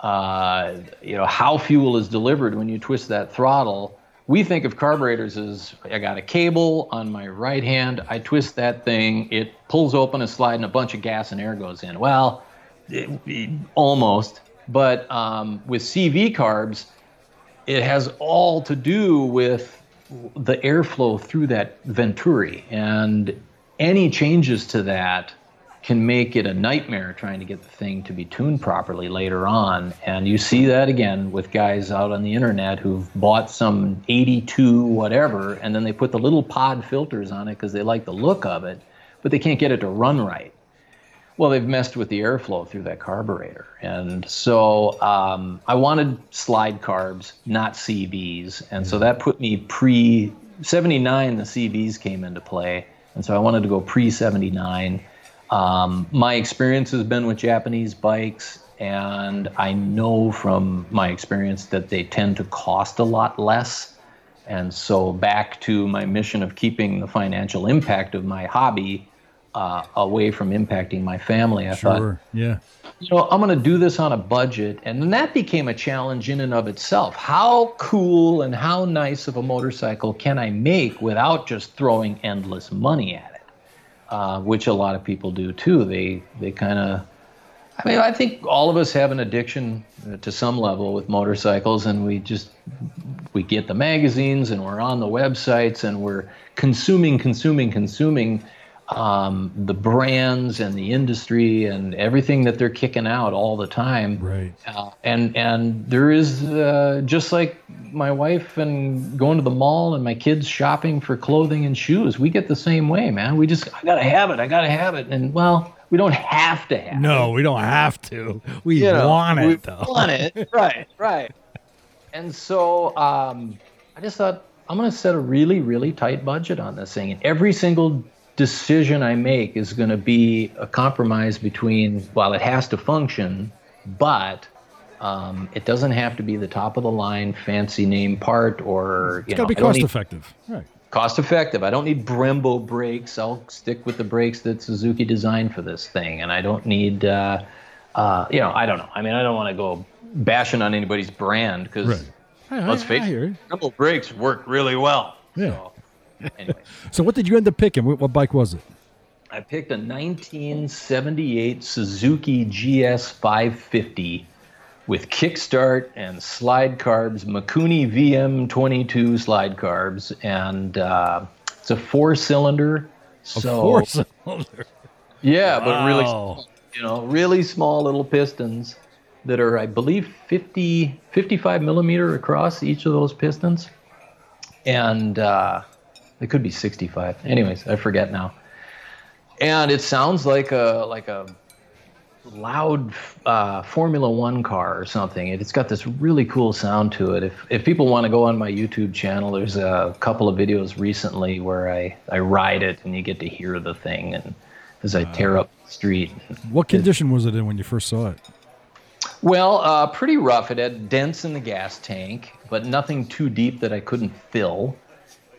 Uh, you know, how fuel is delivered when you twist that throttle. We think of carburetors as I got a cable on my right hand, I twist that thing, it pulls open a slide, and a bunch of gas and air goes in. Well, it, it, almost. But um, with CV carbs, it has all to do with the airflow through that venturi. And any changes to that can make it a nightmare trying to get the thing to be tuned properly later on. And you see that again with guys out on the internet who've bought some 82 whatever, and then they put the little pod filters on it because they like the look of it, but they can't get it to run right. Well, they've messed with the airflow through that carburetor. And so um, I wanted slide carbs, not CVs. And so that put me pre 79, the CVs came into play, and so I wanted to go pre 79. Um, my experience has been with Japanese bikes, and I know from my experience that they tend to cost a lot less. And so, back to my mission of keeping the financial impact of my hobby uh, away from impacting my family, I thought, Yeah. you know, I'm going to do this on a budget. And then that became a challenge in and of itself. How cool and how nice of a motorcycle can I make without just throwing endless money at it? Uh, which a lot of people do too. They, they kind of, I mean, I think all of us have an addiction to some level with motorcycles, and we just, we get the magazines and we're on the websites and we're consuming, consuming, consuming um, the brands and the industry and everything that they're kicking out all the time. Right. Uh, and and there is uh, just like my wife and going to the mall and my kids shopping for clothing and shoes. We get the same way, man. We just I gotta have it. I gotta have it. And well, we don't have to have it. No, we don't have to. We You know, want it we though. Want it. (laughs) right. Right. And so um, I just thought I'm gonna set a really really tight budget on this thing, and every single decision I make is going to be a compromise between, well, it has to function, but um, it doesn't have to be the top of the line fancy name part or, you It's know, got to be cost need- effective. Right. cost effective. I don't need Brembo brakes. I'll stick with the brakes that Suzuki designed for this thing, and I don't need, uh, uh, you know, I don't know. I mean, I don't want to go bashing on anybody's brand because Right. Let's I- face it. Brembo brakes work really well. Yeah. So, anyway. So what did you end up picking? What, what bike was it? I picked a 1978 Suzuki GS 550 with kickstart and slide carbs, Mikuni VM22 slide carbs, and uh, it's a four-cylinder. So Four cylinder. yeah, but really, small, you know, really small little pistons that are, I believe, 50, 55 millimeter across each of those pistons, and uh, they could be 65. Anyways, I forget now. And it sounds like a like a loud uh, Formula One car or something. It, it's got this really cool sound to it. If if people want to go on my YouTube channel, there's a couple of videos recently where I I ride it and you get to hear the thing and as I tear up the street. What condition was it in when you first saw it? Well, uh, pretty rough. It had dents in the gas tank, but nothing too deep that I couldn't fill.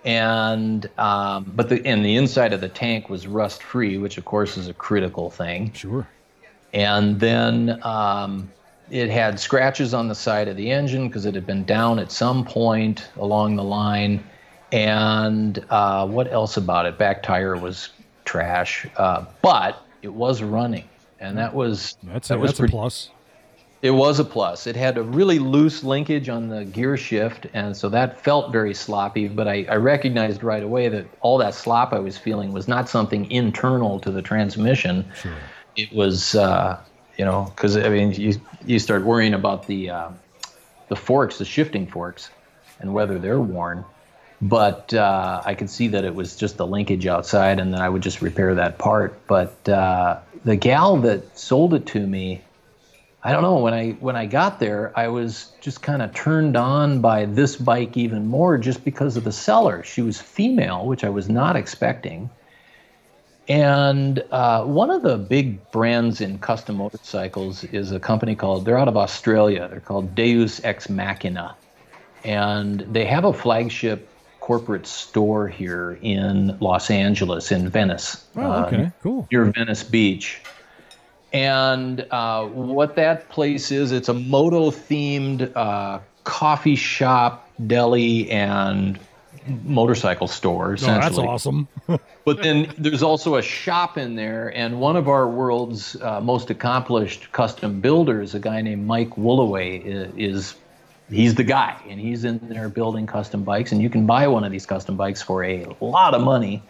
And um, but the and the inside of the tank was rust free, which of course is a critical thing. Sure. And then um, it had scratches on the side of the engine because it had been down at some point along the line. And uh, what else about it? Back tire was trash, uh, but it was running, and that was That's that a, was that's a plus. It was a plus. It had a really loose linkage on the gear shift, and so that felt very sloppy. But I, I recognized right away that all that slop I was feeling was not something internal to the transmission. Sure. It was, uh, you know, because I mean, you you start worrying about the uh, the forks, the shifting forks, and whether they're worn. But uh, I could see that it was just the linkage outside, and then I would just repair that part. But uh, the gal that sold it to me, I don't know. When I when I got there, I was just kind of turned on by this bike even more, just because of the seller. She was female, which I was not expecting. And uh, one of the big brands in custom motorcycles is a company called. They're out of Australia. They're called Deus Ex Machina, and they have a flagship corporate store here in Los Angeles, in Venice. Oh, uh, okay. Cool. near Venice Beach. And uh, what that place is, it's a moto themed uh, coffee shop, deli, and motorcycle store. Oh, that's awesome. (laughs) But then there's also a shop in there, and one of our world's uh, most accomplished custom builders, a guy named Mike Woolaway, i- is he's the guy, and he's in there building custom bikes, and you can buy one of these custom bikes for a lot of money,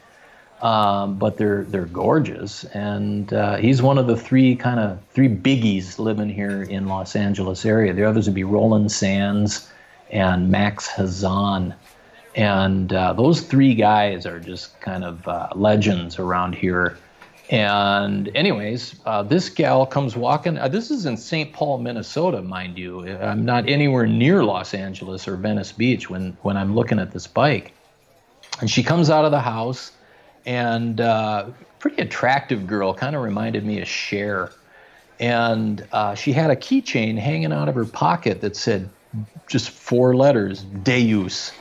um, but they're they're gorgeous, and uh, he's one of the three kind of three biggies living here in Los Angeles area. The others would be Roland Sands and Max Hazan. And uh, those three guys are just kind of uh, legends around here. And, anyways, uh, this gal comes walking. Uh, this is in St. Paul, Minnesota, mind you. I'm not anywhere near Los Angeles or Venice Beach when, when I'm looking at this bike. And she comes out of the house, and uh, pretty attractive girl, kind of reminded me of Cher. And uh, she had a keychain hanging out of her pocket that said just four letters, Deus.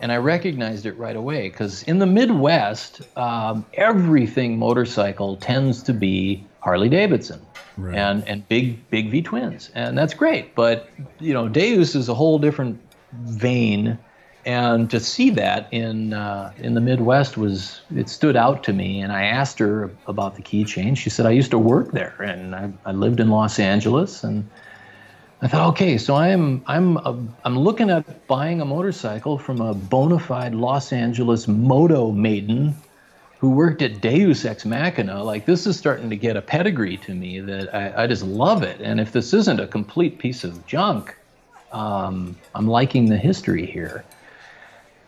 And I recognized it right away because in the Midwest, um, everything motorcycle tends to be Harley Davidson Right. and, and big, big V twins. And that's great. But, you know, Deus is a whole different vein. And to see that in uh, in the Midwest was it stood out to me. And I asked her about the keychain. She said I used to work there, and I, I lived in Los Angeles. And I thought, okay, so I'm I'm a, I'm looking at buying a motorcycle from a bona fide Los Angeles moto maiden who worked at Deus Ex Machina. Like this is starting to get a pedigree to me that I, I just love it. And if this isn't a complete piece of junk, um, I'm liking the history here.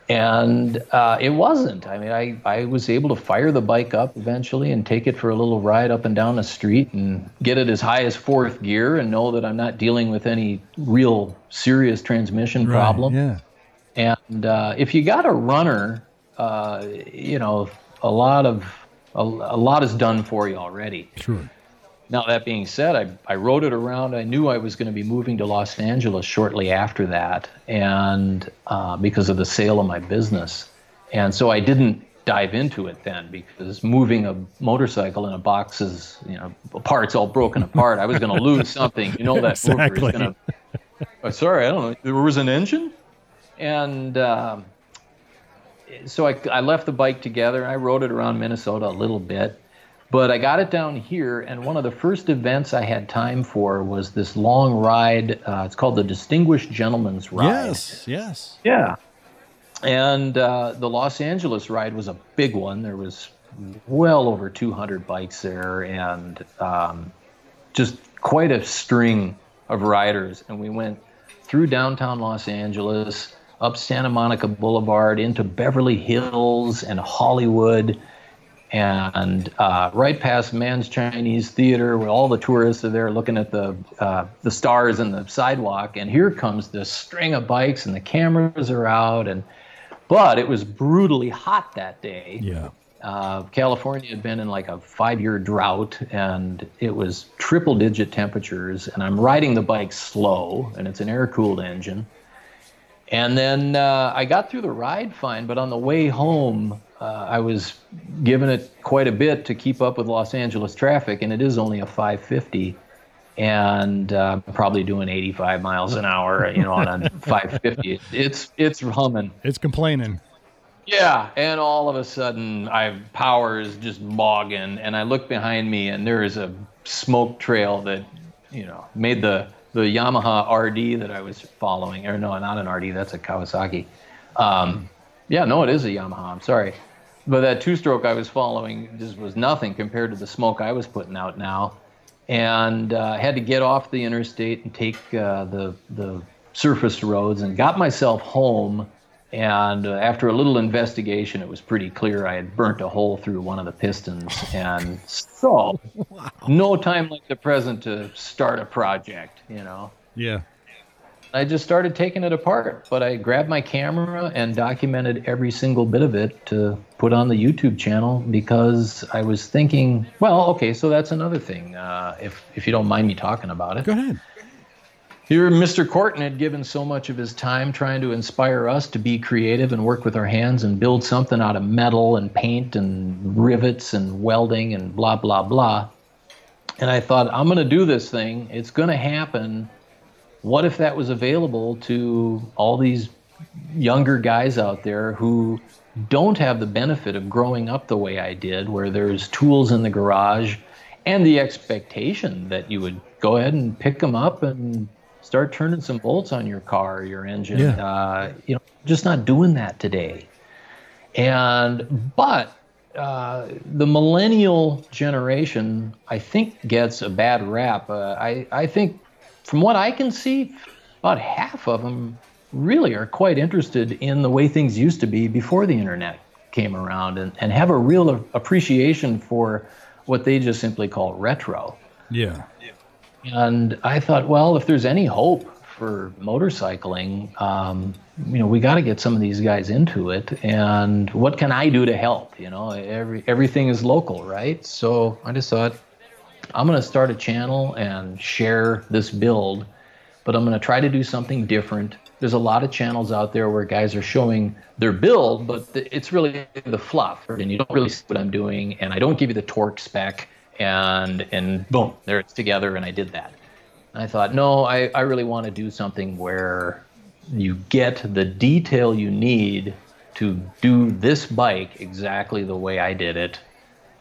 And uh, it wasn't. I mean, I, I was able to fire the bike up eventually and take it for a little ride up and down the street and get it as high as fourth gear and know that I'm not dealing with any real serious transmission Right, problem. Yeah. And uh, if you got a runner, uh, you know, a lot of a, a lot is done for you already. Sure. Now that being said, I, I rode it around. I knew I was going to be moving to Los Angeles shortly after that, and uh, because of the sale of my business, and so I didn't dive into it then because moving a motorcycle in a box is you know parts all broken apart. I was going (laughs) to lose something. You know that Exactly. is going to. sorry, I don't know. There was an engine, and. Um, so I, I left the bike together. I rode it around Minnesota a little bit, but I got it down here. And one of the first events I had time for was this long ride. Uh, it's called the Distinguished Gentleman's Ride. Yes. Yes. Yeah. And uh, the Los Angeles ride was a big one. There was well over 200 bikes there, and um, just quite a string of riders. And we went through downtown Los Angeles, up Santa Monica Boulevard, into Beverly Hills and Hollywood, and uh, right past Mann's Chinese Theater, where all the tourists are there looking at the uh, the stars and the sidewalk. And here comes this string of bikes, and the cameras are out. And but it was brutally hot that day. Yeah. Uh, California had been in like a five-year drought, and it was triple-digit temperatures. And I'm riding the bike slow, and it's an air-cooled engine. And then uh, I got through the ride fine, but on the way home, uh, I was given it quite a bit to keep up with Los Angeles traffic, and it is only a 550, and uh, probably doing 85 miles an hour, you know, on a (laughs) 550. It's it's humming. It's complaining. Yeah, and all of a sudden, I power is just bogging, and I look behind me, and there is a smoke trail that, you know, made the the Yamaha RD that I was following, or no, not an RD, that's a Kawasaki. Um, yeah, no, it is a Yamaha. I'm sorry, but that two-stroke I was following just was nothing compared to the smoke I was putting out now, and uh, I had to get off the interstate and take uh, the the surface roads, and got myself home. And uh, after a little investigation, it was pretty clear I had burnt a hole through one of the pistons. And so, (laughs) no time like the present to start a project, you know. Yeah. I just started taking it apart, but I grabbed my camera and documented every single bit of it to put on the YouTube channel because I was thinking, well, okay, so that's another thing. Uh, if if you don't mind me talking about it, Go ahead. here, Mr. Corton had given so much of his time trying to inspire us to be creative and work with our hands and build something out of metal and paint and rivets and welding and blah, blah, blah. And I thought, I'm going to do this thing. It's going to happen. What if that was available to all these younger guys out there who don't have the benefit of growing up the way I did, where there's tools in the garage and the expectation that you would go ahead and pick them up and start turning some bolts on your car your engine. Yeah. Uh, you know, just not doing that today. And but uh, the millennial generation, I think, gets a bad rap. Uh, I I think, from what I can see, about half of them really are quite interested in the way things used to be before the internet came around, and, and have a real appreciation for what they just simply call retro. Yeah. And I thought, well, if there's any hope for motorcycling. Um, you know, we got to get some of these guys into it. And what can I do to help? You know, every everything is local, right? So I just thought I'm going to start a channel and share this build, but I'm going to try to do something different. There's a lot of channels out there where guys are showing their build, but it's really the fluff, and you don't really see what I'm doing, and I don't give you the torque spec, and and boom, there it's together, and I did that. And I thought, no, I, I really want to do something where you get the detail you need to do this bike exactly the way I did it,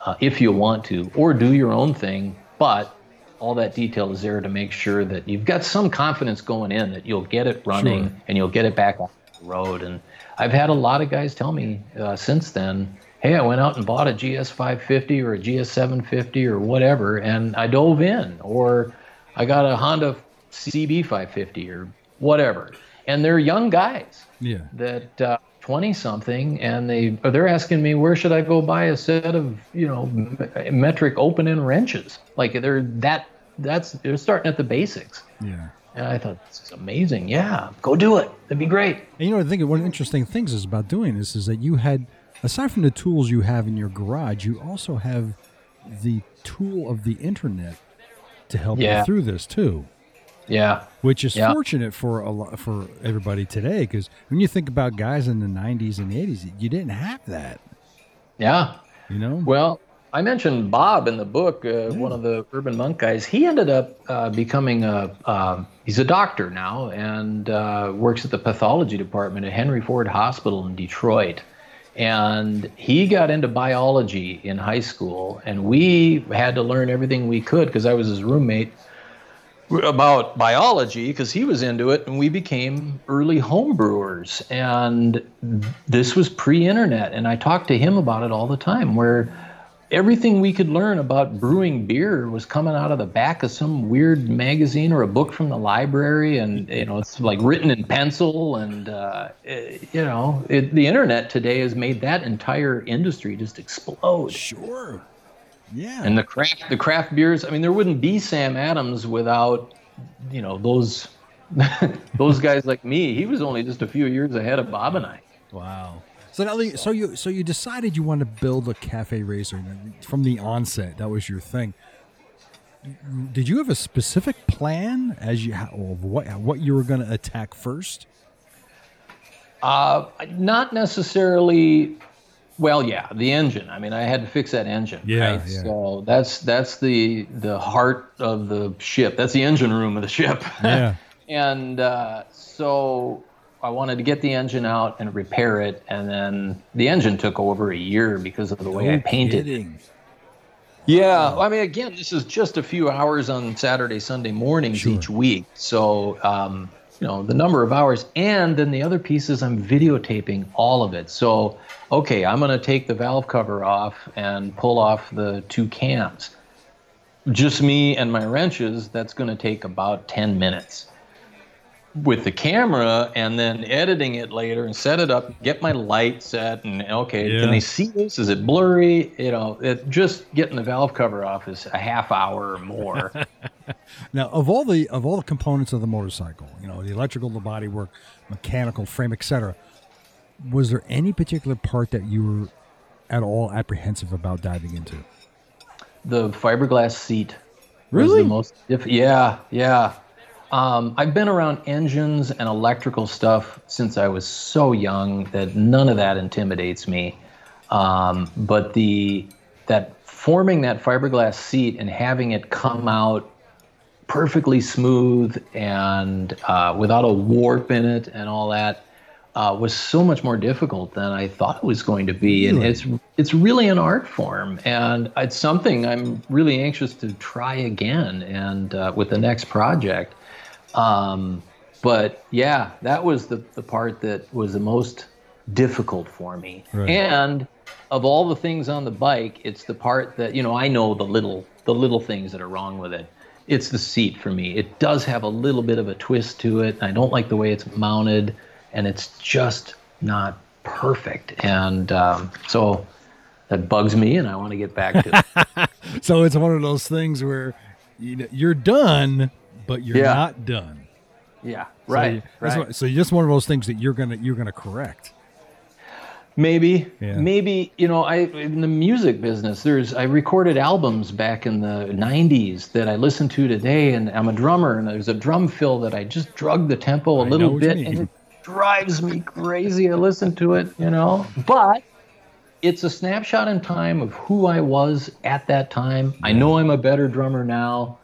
uh, if you want to, or do your own thing. But all that detail is there to make sure that you've got some confidence going in that you'll get it running sure. and you'll get it back on the road. And I've had a lot of guys tell me uh, since then, hey, I went out and bought a GS550 or a GS750 or whatever, and I dove in, or I got a Honda CB550 or whatever. And they're young guys yeah. that uh, 20 something and they they're asking me where should I go buy a set of, you know, metric open end wrenches. Like they're that that's they're starting at the basics. Yeah. And I thought this is amazing. Yeah, go do it. That'd be great. And you know, I think one of the interesting things is about doing this is that you had, aside from the tools you have in your garage, you also have the tool of the internet to help yeah. you through this too. Yeah, which is yeah. fortunate for a lot for everybody today because when you think about guys in the '90s and the '80s, you didn't have that. Yeah, you know. Well, I mentioned Bob in the book, uh, yeah. one of the urban monk guys. He ended up uh, becoming a uh, he's a doctor now and uh, works at the pathology department at Henry Ford Hospital in Detroit. And he got into biology in high school, and we had to learn everything we could because I was his roommate about biology because he was into it and we became early homebrewers and this was pre-internet and i talked to him about it all the time where everything we could learn about brewing beer was coming out of the back of some weird magazine or a book from the library and you know it's like written in pencil and uh, it, you know it, the internet today has made that entire industry just explode. Sure yeah. And the craft the craft beers, I mean there wouldn't be Sam Adams without you know those (laughs) those guys like me. He was only just a few years ahead of Bob and I. Wow. So now, so you so you decided you wanted to build a cafe racer from the onset. That was your thing. Did you have a specific plan as you of what what you were going to attack first? Uh, not necessarily well, yeah, the engine. I mean, I had to fix that engine. Yeah, right? yeah. So that's that's the the heart of the ship. That's the engine room of the ship. (laughs) Yeah. and uh, so I wanted to get the engine out and repair it, and then the engine took over a year because of the way no I painted. Kidding. Yeah, I mean, again, this is just a few hours on Saturday, Sunday mornings sure. each week. So um, you know the number of hours and then the other piece is i'm videotaping all of it. So okay i'm going to take the valve cover off and pull off the two cams. Just me and my wrenches that's going to take about 10 minutes with the camera and then editing it later and set it up, get my light set, and okay, yeah. can they see this? Is it blurry? You know, it, just getting the valve cover off is a half hour or more. (laughs) now, of all the of all the components of the motorcycle, you know, the electrical, the bodywork, mechanical, frame, etc., was there any particular part that you were at all apprehensive about diving into? The fiberglass seat. Really? the most diff- yeah, yeah. Um, I've been around engines and electrical stuff since I was so young that none of that intimidates me. Um, but the that forming that fiberglass seat and having it come out perfectly smooth and uh, without a warp in it and all that uh, was so much more difficult than I thought it was going to be. And it's it's really an art form, and it's something I'm really anxious to try again and uh, with the next project. Um, but yeah, that was the, the part that was the most difficult for me. Right. And of all the things on the bike, it's the part that, you know, I know the little the little things that are wrong with it. It's the seat for me. It does have a little bit of a twist to it. I don't like the way it's mounted, and it's just not perfect. And um, so that bugs me, and I want to get back to it. (laughs) so it's one of those things where you know, you're done, but you're yeah. not done. Yeah, So right, you- right. what- so just one of those things that you're gonna you're gonna correct. Maybe, Yeah. maybe you know, I in the music business. There's I recorded albums back in the '90s that I listen to today, and I'm a drummer, and there's a drum fill that I just drug the tempo a I little bit, and it drives me crazy I listen to it. You know, but it's a snapshot in time of who I was at that time. I know I'm a better drummer now.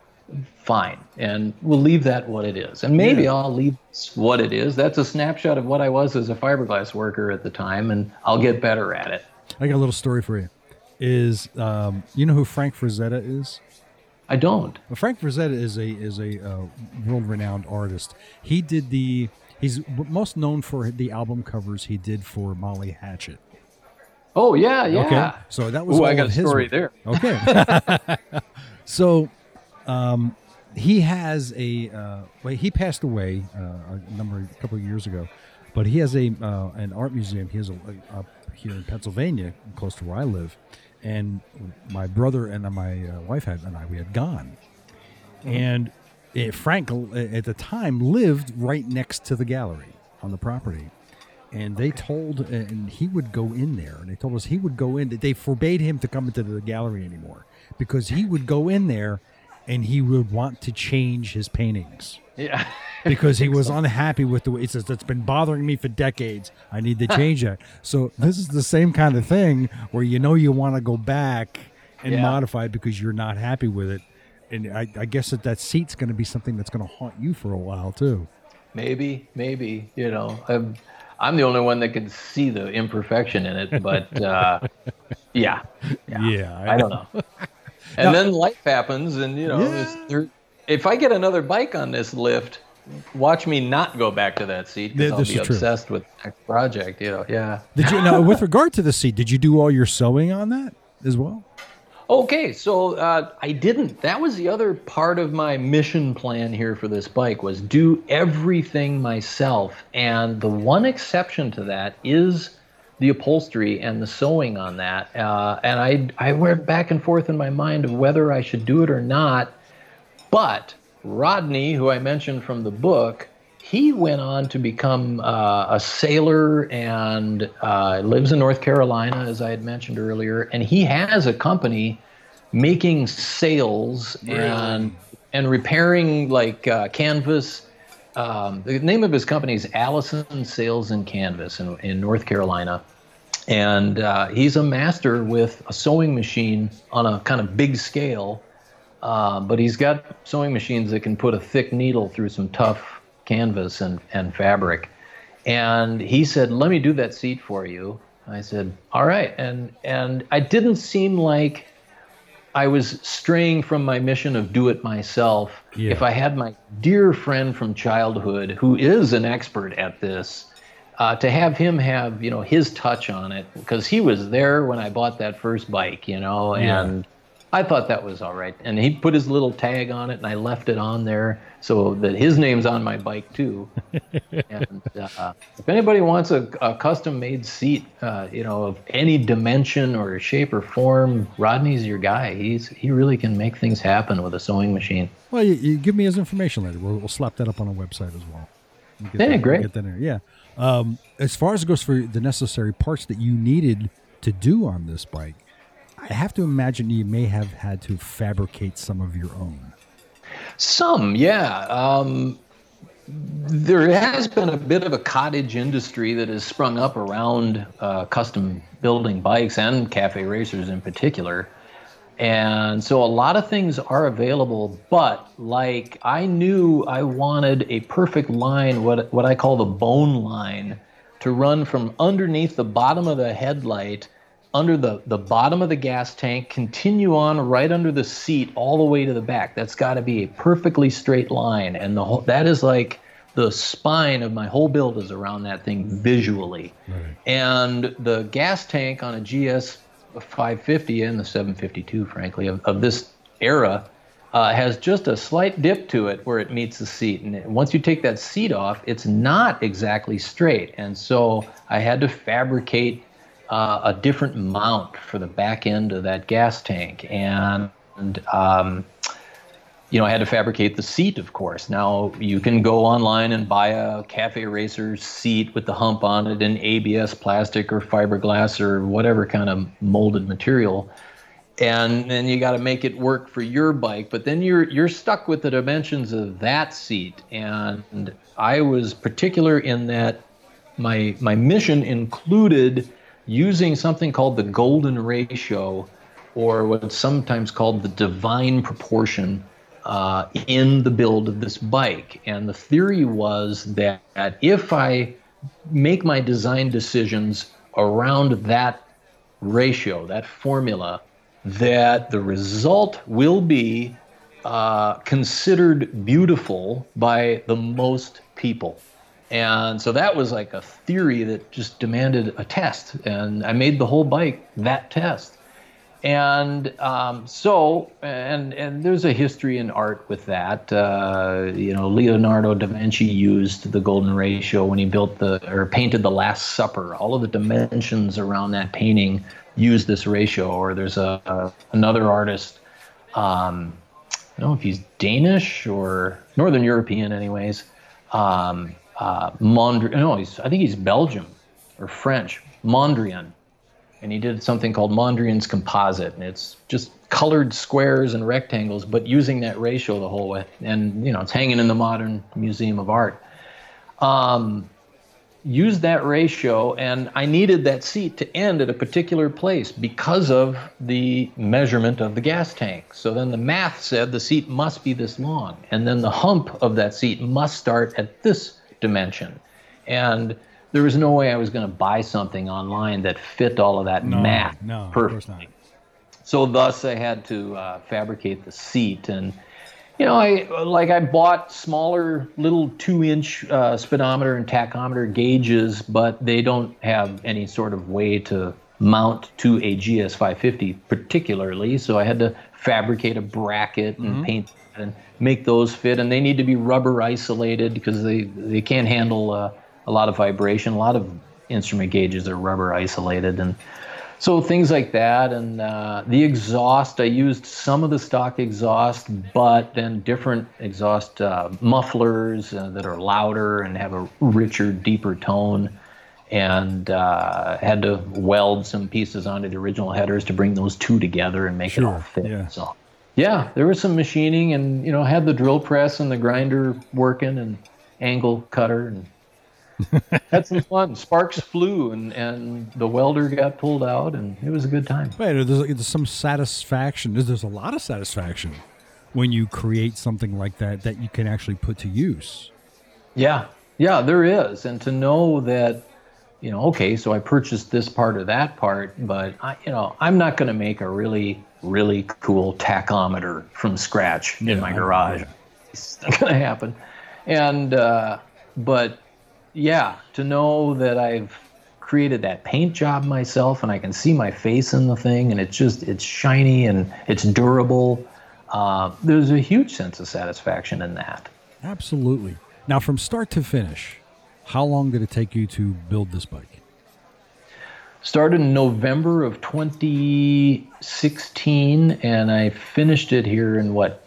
Fine, and we'll leave that what it is, and maybe Yeah. I'll leave what it is. That's a snapshot of what I was as a fiberglass worker at the time, and I'll get better at it. I got a little story for you. Is um, you know who Frank Frazetta is? I don't. Well, Frank Frazetta is a is a uh, world renowned artist. He did the he's most known for the album covers he did for Molly Hatchet. Oh yeah, yeah. Okay, so that was Ooh, I got a his story work. there. Okay, (laughs) (laughs) so um, he has a uh, well, he passed away uh, a number a couple of years ago, but he has a uh, an art museum. He has a, a up here in Pennsylvania, close to where I live, and my brother and my uh, wife had and I we had gone, and eh, Frank uh, at the time lived right next to the gallery on the property. And they told and he would go in there and they told us he would go in they forbade him to come into the gallery anymore because he would go in there and he would want to change his paintings Yeah. (laughs) because he was (laughs) unhappy with the way he says that's been bothering me for decades i need to (laughs) change that so this is the same kind of thing where you know you want to go back and Yeah. modify it because you're not happy with it and i, I guess that that seat's going to be something that's going to haunt you for a while too maybe, maybe. You know, I'm, I'm the only one that can see the imperfection in it, but uh, yeah, yeah. Yeah, I I, don't know. And then life happens, and you know, Yeah. if I get another bike on this lift, watch me not go back to that seat because I'll be is true. obsessed with the next project. You know, yeah. Did you now with (laughs) regard to the seat? Did you do all your sewing on that as well? Okay, so uh, I didn't. That was the other part of my mission plan here for this bike was do everything myself. And the one exception to that is the upholstery and the sewing on that. Uh, and I I went back and forth in my mind of whether I should do it or not. But Rodney, who I mentioned from the book, he went on to become uh, a sailor and uh, lives in North Carolina, as I had mentioned earlier. And he has a company making sails and and repairing like uh, canvas. Um, the name of his company is Allison Sails and Canvas in, in North Carolina and uh, he's a master with a sewing machine on a kind of big scale. Uh, but he's got sewing machines that can put a thick needle through some tough canvas and, and fabric. And he said, "Let me do that seat for you." I said, "All right." And and I didn't seem like I was straying from my mission of do it myself. Yeah. If I had my dear friend from childhood who is an expert at this, uh, to have him have you know his touch on it because he was there when I bought that first bike, you know, and I thought that was all right. And he put his little tag on it, and I left it on there so that his name's on my bike too. (laughs) and uh, if anybody wants a, a custom-made seat, uh, you know, of any dimension or shape or form, Rodney's your guy. He's he really can make things happen with a sewing machine. Well, you, you give me his information later. We'll, we'll slap that up on our website as well. We'll Yeah, that- great. Get that in there. Yeah. Um, as far as it goes for the necessary parts that you needed to do on this bike, I have to imagine you may have had to fabricate some of your own. Some, yeah. Um, there has been a bit of a cottage industry that has sprung up around uh, custom building bikes and cafe racers in particular. And so a lot of things are available, but like I knew I wanted a perfect line, what, what I call the bone line, to run from underneath the bottom of the headlight under the, the bottom of the gas tank, continue on right under the seat all the way to the back. That's got to be a perfectly straight line. And the whole, that is like the spine of my whole build is around that thing visually. And the gas tank on a GS 550 and the 752, frankly, of, of this era uh, has just a slight dip to it where it meets the seat. And once you take that seat off, it's not exactly straight. And so I had to fabricate uh, a different mount for the back end of that gas tank. And, um, you know, I had to fabricate the seat, of course. Now you can go online and buy a cafe racer seat with the hump on it in ABS plastic or fiberglass or whatever kind of molded material. And then you got to make it work for your bike, but then you're you're stuck with the dimensions of that seat. And I was particular in that my my mission included using something called the golden ratio or what's sometimes called the divine proportion uh, in the build of this bike. And the theory was that if I make my design decisions around that ratio, that formula, that the result will be uh, considered beautiful by the most people. And so that was like a theory that just demanded a test. And I made the whole bike that test. And um, so and and there's a history in art with that. Uh, you know leonardo da vinci used the golden ratio when he built the or painted the last supper. All of the dimensions around that painting use this ratio. Or there's a, a another artist um, i don't know if he's danish or northern european anyways. Um, uh, Mondri- no he's i think he's belgium or french mondrian and he did something called Mondrian's composite, and it's just colored squares and rectangles, but using that ratio the whole way. And you know, it's hanging in the Modern Museum of Art. Um, use that ratio, and I needed that seat to end at a particular place because of the measurement of the gas tank. So then the math said the seat must be this long, and then the hump of that seat must start at this dimension, and there was no way I was going to buy something online that fit all of that no, math no, perfectly. So thus I had to uh, fabricate the seat, and you know, I like I bought smaller little two-inch uh, speedometer and tachometer gauges, but they don't have any sort of way to mount to a GS 550 particularly. So I had to fabricate a bracket and mm-hmm. paint and make those fit, and they need to be rubber isolated because they they can't handle. Uh, a lot of vibration. A lot of instrument gauges are rubber isolated, and so things like that. And uh, the exhaust, I used some of the stock exhaust, but then different exhaust uh, mufflers uh, that are louder and have a richer, deeper tone. And uh, had to weld some pieces onto the original headers to bring those two together and make sure. it all fit. Yeah. So, yeah, there was some machining, and you know, had the drill press and the grinder working, and angle cutter, and (laughs) had some fun. Sparks flew, and, and the welder got pulled out, and it was a good time. Wait, there's, there's some satisfaction. There's, there's a lot of satisfaction when you create something like that that you can actually put to use. Yeah, yeah, there is, and to know that, you know, okay, so I purchased this part or that part, but I, you know, I'm not going to make a really, really cool tachometer from scratch in my garage. Yeah. It's not going to happen, and uh, but yeah, to know that I've created that paint job myself and I can see my face in the thing and it's just it's shiny and it's durable. Uh, there's a huge sense of satisfaction in that. Absolutely. Now, from start to finish, how long did it take you to build this bike? Started in November of 2016, and I finished it here in what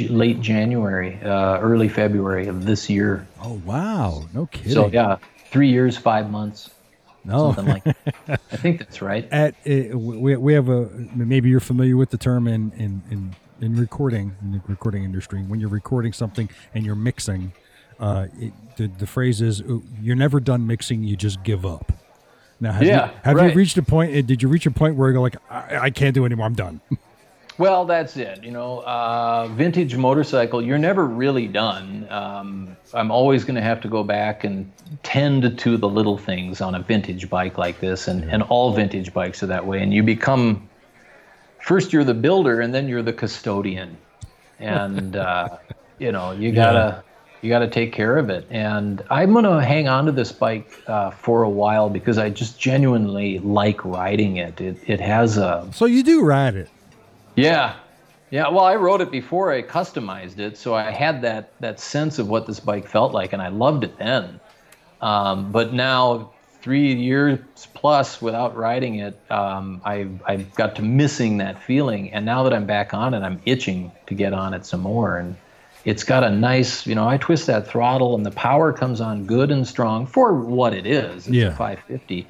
late January, uh, early February of this year. Oh wow, no kidding. So yeah, three years, five months. No, something like. That. (laughs) I think that's right. At uh, we we have a maybe you're familiar with the term in in in, in recording in the recording industry when you're recording something and you're mixing. Uh, it, the, the phrase is you're never done mixing you just give up now have, yeah, you, have right. you reached a point did you reach a point where you're like I, I can't do anymore i'm done (laughs) Well, that's it. You know, uh, vintage motorcycle, you're never really done. Um, I'm always going to have to go back and tend to the little things on a vintage bike like this, and, and all vintage bikes are that way. And you become first you're the builder, and then you're the custodian, and (laughs) uh, you know you gotta. You got to take care of it, and I'm gonna hang on to this bike uh, for a while because I just genuinely like riding it. It it has a. So you do ride it. Yeah. Yeah, well, I rode it before I customized it, so I had that that sense of what this bike felt like, and I loved it then. Um, but now, three years plus without riding it, um, I I got to missing that feeling, and now that I'm back on it, I'm itching to get on it some more. And it's got a nice, you know, I twist that throttle, and the power comes on good and strong for what it is. It's Yeah. a 550,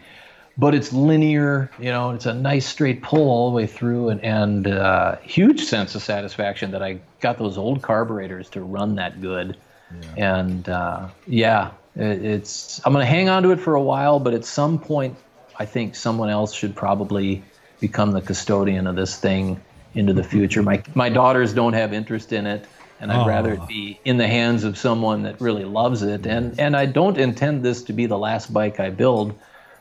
but it's linear. You know, it's a nice straight pull all the way through, and and uh, huge sense of satisfaction that I got those old carburetors to run that good. And uh, yeah, it, it's I'm gonna hang on to it for a while, but at some point, I think someone else should probably become the custodian of this thing into the future. My my daughters don't have interest in it, and I'd rather it be in the hands of someone that really loves it. And and I don't intend this to be the last bike I build.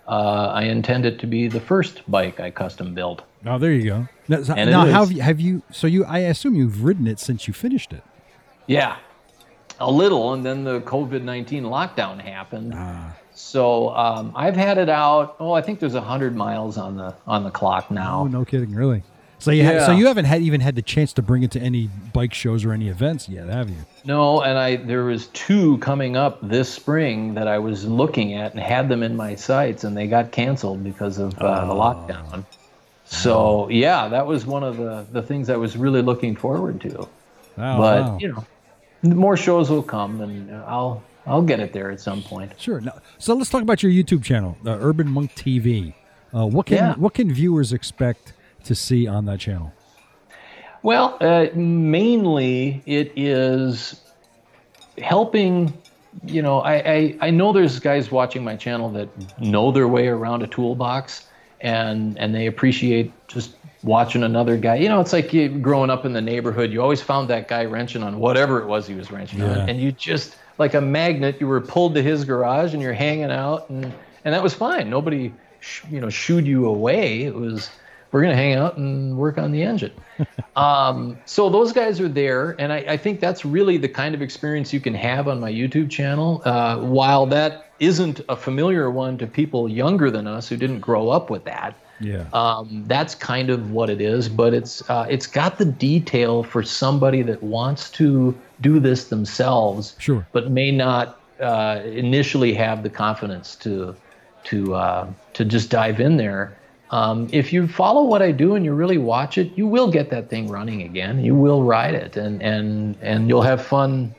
Uh, I intend it to be the first bike I custom build. Now there you go. Now, so- And now have you, have you? So you, I assume you've ridden it since you finished it. Yeah, a little, and then the COVID nineteen lockdown happened. Ah. So um, I've had it out. Oh, I think there's hundred miles on the on the clock now. Oh, no kidding, really. So you ha- so you haven't had even had the chance to bring it to any bike shows or any events yet, have you? No, and I there was two coming up this spring that I was looking at and had them in my sights, and they got canceled because of uh, the lockdown. So yeah, that was one of the the things I was really looking forward to. Oh, but wow. you know, more shows will come, and I'll I'll get it there at some point. Sure. Now, so let's talk about your YouTube channel, uh, Urban Monk TV. Uh, what can Yeah. what can viewers expect to see on that channel? Well, uh, mainly it is helping. You know, I, I I know there's guys watching my channel that know their way around a toolbox, and and they appreciate just watching another guy. You know, it's like you, growing up in the neighborhood. You always found that guy wrenching on whatever it was he was wrenching Yeah. on, and you just like a magnet. You were pulled to his garage, and you're hanging out, and and that was fine. Nobody, sh- you know, shooed you away. It was we're gonna hang out and work on the engine. (laughs) um, so those guys are there, and I, I think that's really the kind of experience you can have on my YouTube channel. Uh, while that isn't a familiar one to people younger than us who didn't grow up with that, Yeah. um, that's kind of what it is. But it's uh, it's got the detail for somebody that wants to do this themselves, Sure. but may not uh, initially have the confidence to to uh, to just dive in there. Um, if you follow what I do and you really watch it, you will get that thing running again. You will ride it, and and and you'll have fun.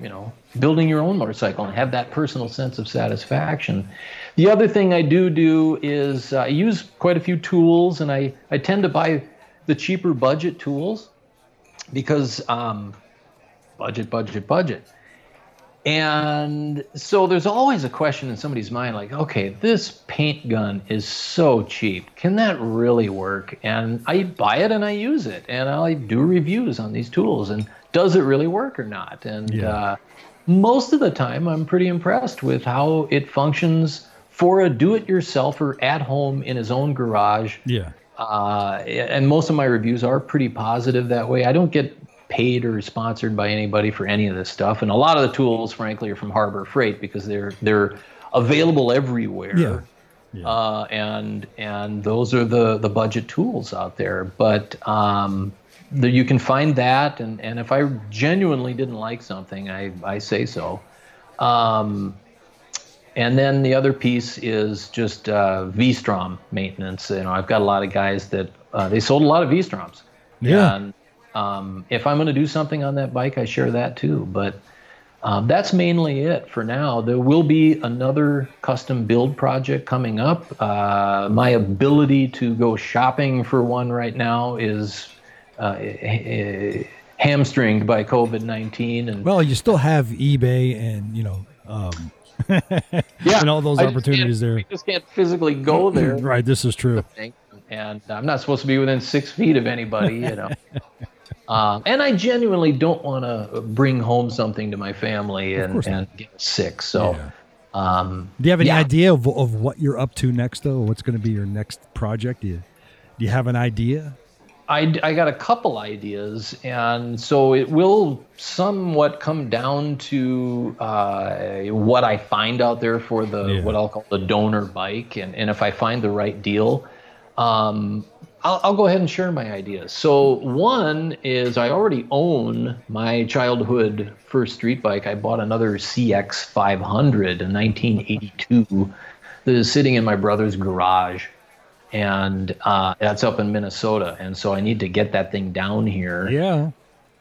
You know, building your own motorcycle and have that personal sense of satisfaction. The other thing I do do is uh, I use quite a few tools, and I I tend to buy the cheaper budget tools because um, budget, budget, budget. And so there's always a question in somebody's mind like, okay, this paint gun is so cheap. Can that really work? And I buy it and I use it and I do reviews on these tools and does it really work or not? And Yeah. uh, most of the time, I'm pretty impressed with how it functions for a do it yourselfer at home in his own garage Yeah. uh, and most of my reviews are pretty positive that way. I don't get paid or sponsored by anybody for any of this stuff, and a lot of the tools, frankly, are from Harbor Freight because they're they're available everywhere. Yeah. Yeah. Uh, and and those are the the budget tools out there. But um, the, you can find that, and and if I genuinely didn't like something, I I say so. Um, and then the other piece is just uh, V-Strom maintenance. You know, I've got a lot of guys that uh, they sold a lot of V-Stroms. Yeah. And um, if I'm going to do something on that bike, I share that too. But um, that's mainly it for now. There will be another custom build project coming up. Uh, my ability to go shopping for one right now is uh, eh, hamstringed by COVID 19. And Well, you still have eBay and you know, um, (laughs) yeah, and all those I opportunities there. I just can't physically go (clears throat) there. right. This is true. and I'm not supposed to be within six feet of anybody, you know. (laughs) um, and I genuinely don't want to bring home something to my family and, and get sick. So, Yeah. um, Do you have any yeah. idea of, of what you're up to next, though? What's going to be your next project? Do you, do you have an idea? I, I got a couple ideas, and so it will somewhat come down to uh, what I find out there for the Yeah. what I'll call the donor bike, and, and if I find the right deal, um, I'll, I'll go ahead and share my ideas. So one is I already own my childhood first street bike. I bought another CX 500 in 1982 that is sitting in my brother's garage, and uh, that's up in Minnesota. And so I need to get that thing down here. Yeah.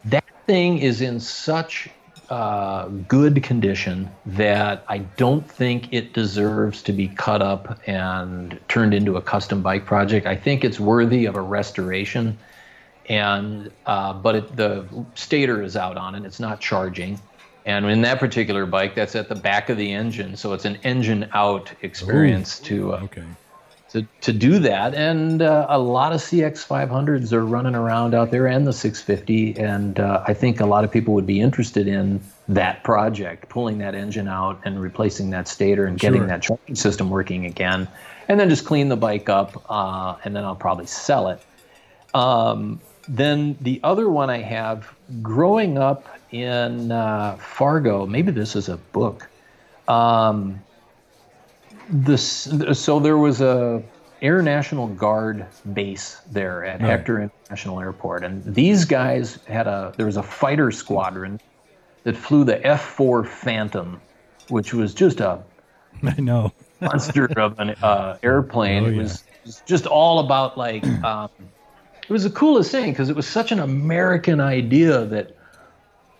That thing is in such uh, good condition that I don't think it deserves to be cut up and turned into a custom bike project. I think it's worthy of a restoration. And uh, but it, the stator is out on it; it's not charging. And in that particular bike, that's at the back of the engine, so it's an engine out experience Ooh. to uh, Okay. To, to do that. And uh, a lot of CX500s are running around out there and the 650. And uh, I think a lot of people would be interested in that project, pulling that engine out and replacing that stator and getting Sure. that charging system working again. And then just clean the bike up, uh, and then I'll probably sell it. Um, then the other one I have, growing up in uh, Fargo, maybe this is a book. Um, this so there was a Air National Guard base there at Right. Hector International Airport, and these guys had a there was a fighter squadron that flew the F-4 Phantom, which was just a (laughs) I know. monster (laughs) of an uh, airplane. Oh, it yeah. was was just all about like um, it was the coolest thing because it was such an American idea that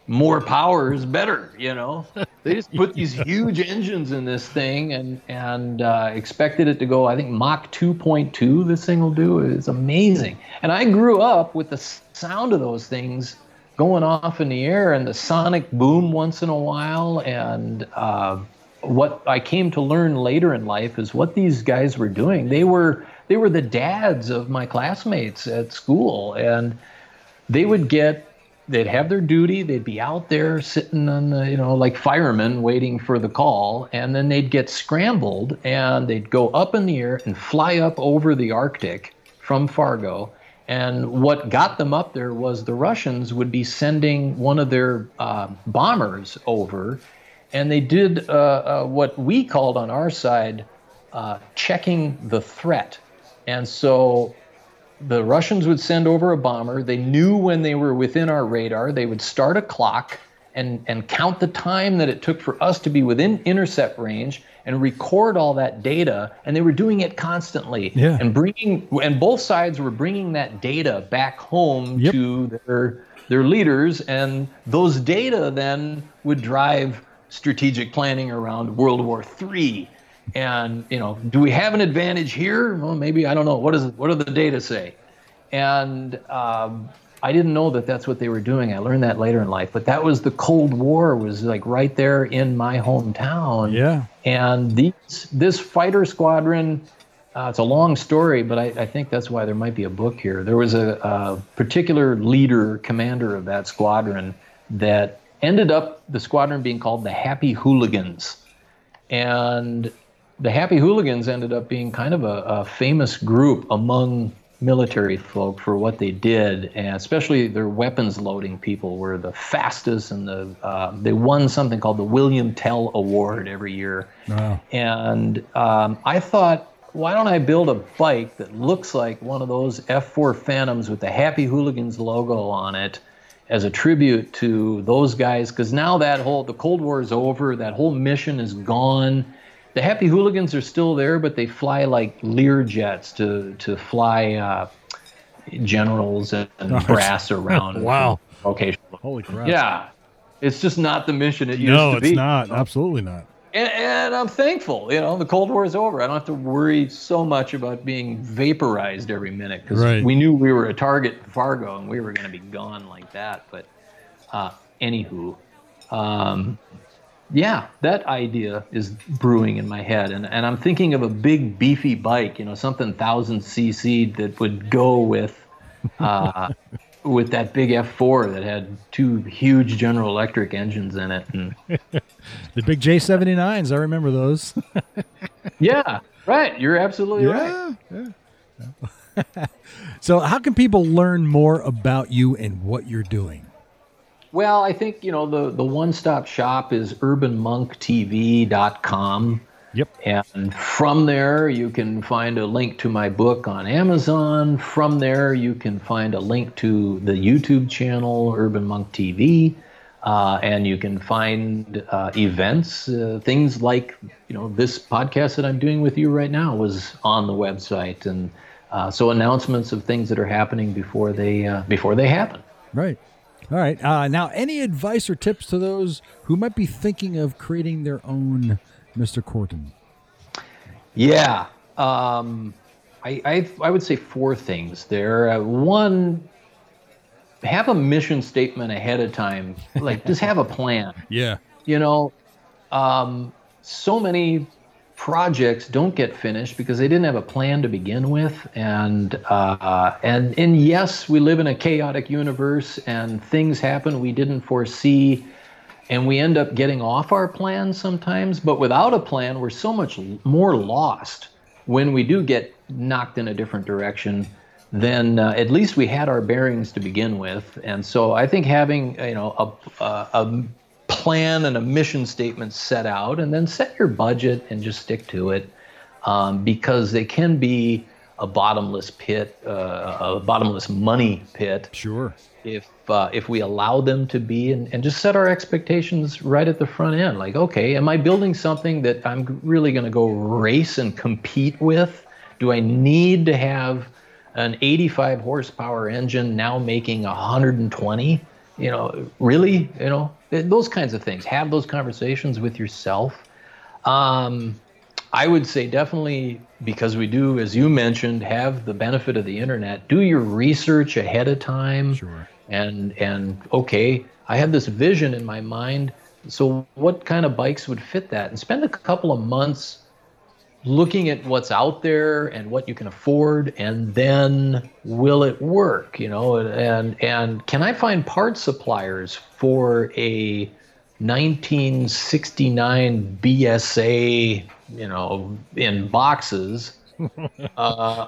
more power is better. You know, (laughs) they just put these huge engines in this thing and and uh, expected it to go. I think Mach 2.2. This thing will do. It's amazing. And I grew up with the sound of those things going off in the air and the sonic boom once in a while and. Uh, what I came to learn later in life is what these guys were doing. They were they were the dads of my classmates at school, and they would get they'd have their duty. They'd be out there sitting on the you know like firemen waiting for the call, and then they'd get scrambled and they'd go up in the air and fly up over the Arctic from Fargo. And what got them up there was the Russians would be sending one of their uh, bombers over, and they did uh, uh, what we called on our side uh, checking the threat. And so the Russians would send over a bomber. They knew when they were within our radar. They would start a clock and, and count the time that it took for us to be within intercept range and record all that data. And they were doing it constantly. Yeah. And bringing and both sides were bringing that data back home Yep. to their their leaders, and those data then would drive strategic planning around World War III. And you know, do we have an advantage here? Well, maybe I don't know. What does what do the data say? And um, I didn't know that that's what they were doing. I learned that later in life. But that was the Cold War was like right there in my hometown. Yeah. And these this fighter squadron, uh, it's a long story, but I, I think that's why there might be a book here. There was a, a particular leader, commander of that squadron, that ended up the squadron being called the Happy Hooligans, and the Happy Hooligans ended up being kind of a, a famous group among military folk for what they did, and especially their weapons loading people were the fastest, and the uh, they won something called the William Tell Award every year. Wow. And um, I thought, why don't I build a bike that looks like one of those F4 Phantoms with the Happy Hooligans logo on it as a tribute to those guys? Because now that whole, the Cold War is over, that whole mission is gone. The Happy Hooligans are still there, but they fly like Lear jets to, to fly uh, generals and, (laughs) brass around. (laughs) Wow. Location. Holy crap. Yeah. It's just not the mission it used No, to be. No, it's not. Absolutely not. And, and I'm thankful. You know, the Cold War is over. I don't have to worry so much about being vaporized every minute because Right. we knew we were a target in Fargo and we were going to be gone like that. But uh, anywho, um, yeah, that idea is brewing in my head, and, and I'm thinking of a big beefy bike, you know, something thousand cc that would go with uh, (laughs) with that big F4 that had two huge General Electric engines in it, and (laughs) The big J79s, I remember those. (laughs) yeah, right, you're absolutely right. yeah. yeah. so, how can people learn more about you and what you're doing? Well, I think you know the the one stop shop is urbanmonktv.com. Yep. And from there, you can find a link to my book on Amazon. From there, you can find a link to the YouTube channel, Urban Monk TV. Uh, and you can find uh, events, uh, things like you know this podcast that I'm doing with you right now was on the website, and uh, so announcements of things that are happening before they uh, before they happen. Right. All right. Uh, now, any advice or tips to those who might be thinking of creating their own Mr. Corton? Yeah. Um, I, I, I would say four things there. Uh, one, have a mission statement ahead of time. Like, just have a plan. (laughs) Yeah. You know, um, so many projects don't get finished because they didn't have a plan to begin with, and uh, and and yes, we live in a chaotic universe, and things happen we didn't foresee, and we end up getting off our plan sometimes. But without a plan, we're so much more lost when we do get knocked in a different direction then uh, at least we had our bearings to begin with. And so I think having you know a, a, a, plan and a mission statement set out, and then set your budget and just stick to it, um, because they can be a bottomless pit, uh, a bottomless money pit. Sure. If uh, if we allow them to be, and, and just set our expectations right at the front end, like okay, am I building something that I'm really going to go race and compete with? Do I need to have an 85 horsepower engine now making 120 you know really you know those kinds of things. Have those conversations with yourself. Um, i would say definitely because we do as you mentioned have the benefit of the internet do your research ahead of time sure. and and okay i have this vision in my mind. So what kind of bikes would fit that? And spend a couple of months looking at what's out there and what you can afford and then will it work you know and and can i find part suppliers for a 1969 bsa you know in boxes (laughs) uh,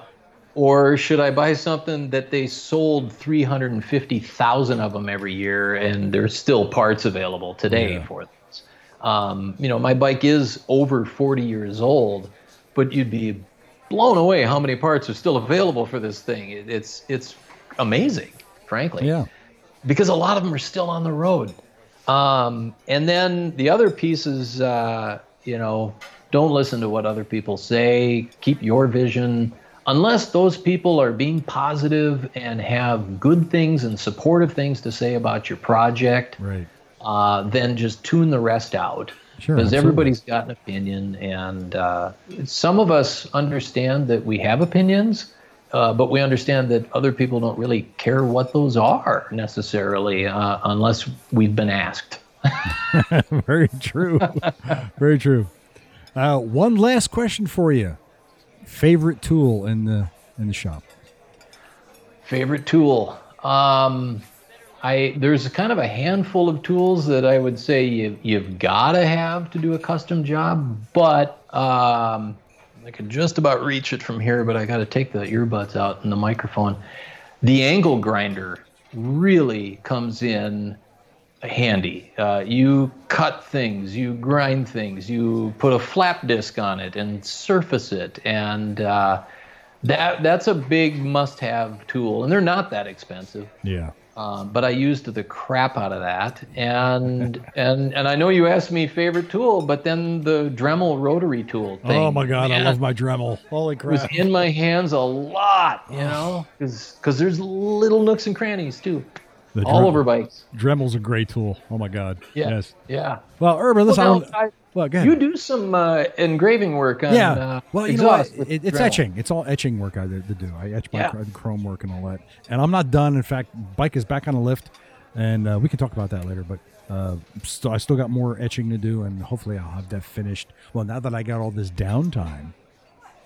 or should i buy something that they sold 350000 of them every year and there's still parts available today yeah. for this um, you know my bike is over 40 years old but you'd be blown away how many parts are still available for this thing. It, it's it's amazing, frankly. Yeah. Because a lot of them are still on the road. Um, and then the other piece is, uh, you know, don't listen to what other people say. Keep your vision. Unless those people are being positive and have good things and supportive things to say about your project, right. uh, then just tune the rest out. Sure, because everybody's got an opinion, and uh, some of us understand that we have opinions, uh, but we understand that other people don't really care what those are necessarily, uh, unless we've been asked. (laughs) (laughs) Very true. Very true. Uh, one last question for you: favorite tool in the in the shop? Favorite tool. Um, I there's kind of a handful of tools that I would say you, you've got to have to do a custom job, but um, I could just about reach it from here, but I got to take the earbuds out and the microphone. The angle grinder really comes in handy. Uh, you cut things, you grind things, you put a flap disc on it and surface it, and uh, that that's a big must-have tool. And they're not that expensive. Yeah. Um, but I used the crap out of that, and and and I know you asked me favorite tool, but then the Dremel rotary tool. Thing, oh my god, man, I love my Dremel! Holy crap! Was in my hands a lot, you know, because because there's little nooks and crannies too. The all over bikes. Dremel's a great tool. Oh my god. Yeah. Yes. Yeah. Well, Urban, listen. Well, I, well, you do some uh, engraving work on yeah. Uh, well, you know what? It, it's Dremel. etching. It's all etching work I do. do. I etch my yeah. chrome work and all that. And I'm not done. In fact, bike is back on the lift, and uh, we can talk about that later. But uh, still, I still got more etching to do, and hopefully I'll have that finished. Well, now that I got all this downtime,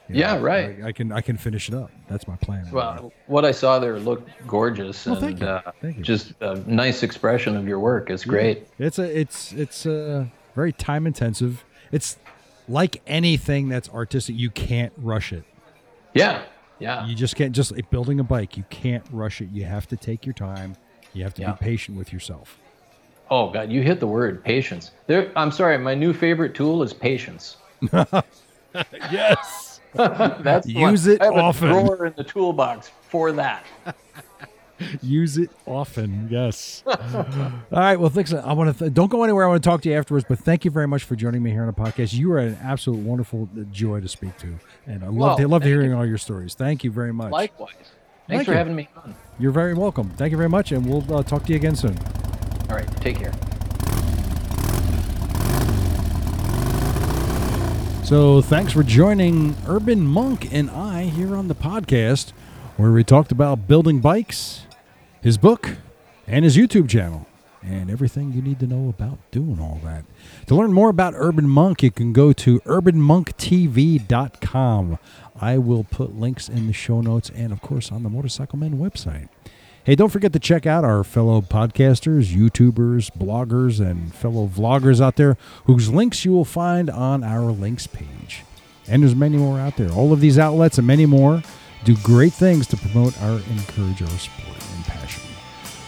you know, yeah, right. I, I, can I can finish it up. That's my plan. Well, what I saw there looked gorgeous well, and thank you. Uh, thank you. just a nice expression of your work. It's great. Yeah. It's a it's it's uh, very time intensive. It's like anything that's artistic. You can't rush it. Yeah, yeah. You just can't just like building a bike. You can't rush it. You have to take your time. You have to yeah. be patient with yourself. Oh God, you hit the word patience. There, I'm sorry. My new favorite tool is patience. (laughs) yes. (laughs) That's use it often. Drawer in the toolbox for that. (laughs) Use it often. Yes. All right. Well, thanks. I want to th- don't go anywhere. I want to talk to you afterwards. But thank you very much for joining me here on the podcast. You are an absolute wonderful joy to speak to, and I love Well, to, love thank hearing you. all your stories. Thank you very much. Likewise. Thanks Thank for you. having me on. You're very welcome. Thank you very much, and we'll uh, talk to you again soon. All right. Take care. So thanks for joining Urban Monk and I here on the podcast, where we talked about building bikes, his book, and his YouTube channel, and everything you need to know about doing all that. To learn more about Urban Monk, you can go to urbanmonktv.com. I will put links in the show notes and, of course, on the Motorcycle Men website. Hey, don't forget to check out our fellow podcasters, YouTubers, bloggers, and fellow vloggers out there whose links you will find on our links page. And there's many more out there. All of these outlets and many more do great things to promote our encourage our sport and passion.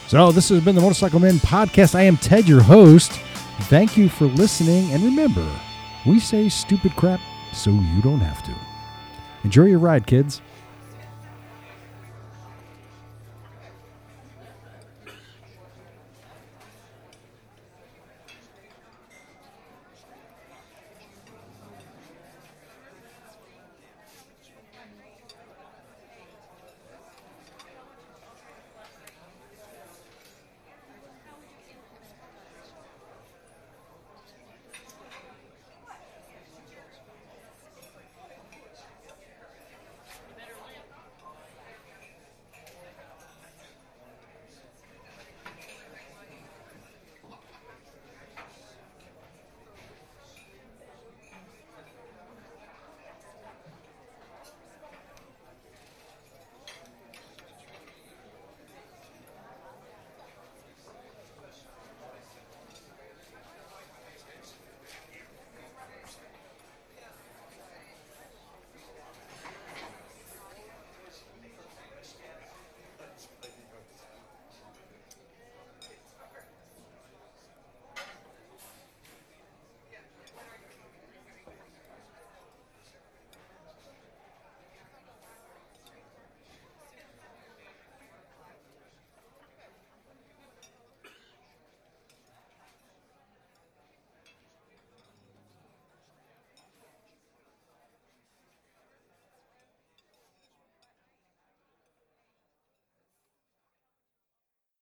So this has been the Motorcycle Men podcast. I am Ted, your host. Thank you for listening, and remember, we say stupid crap so you don't have to. Enjoy your ride, kids.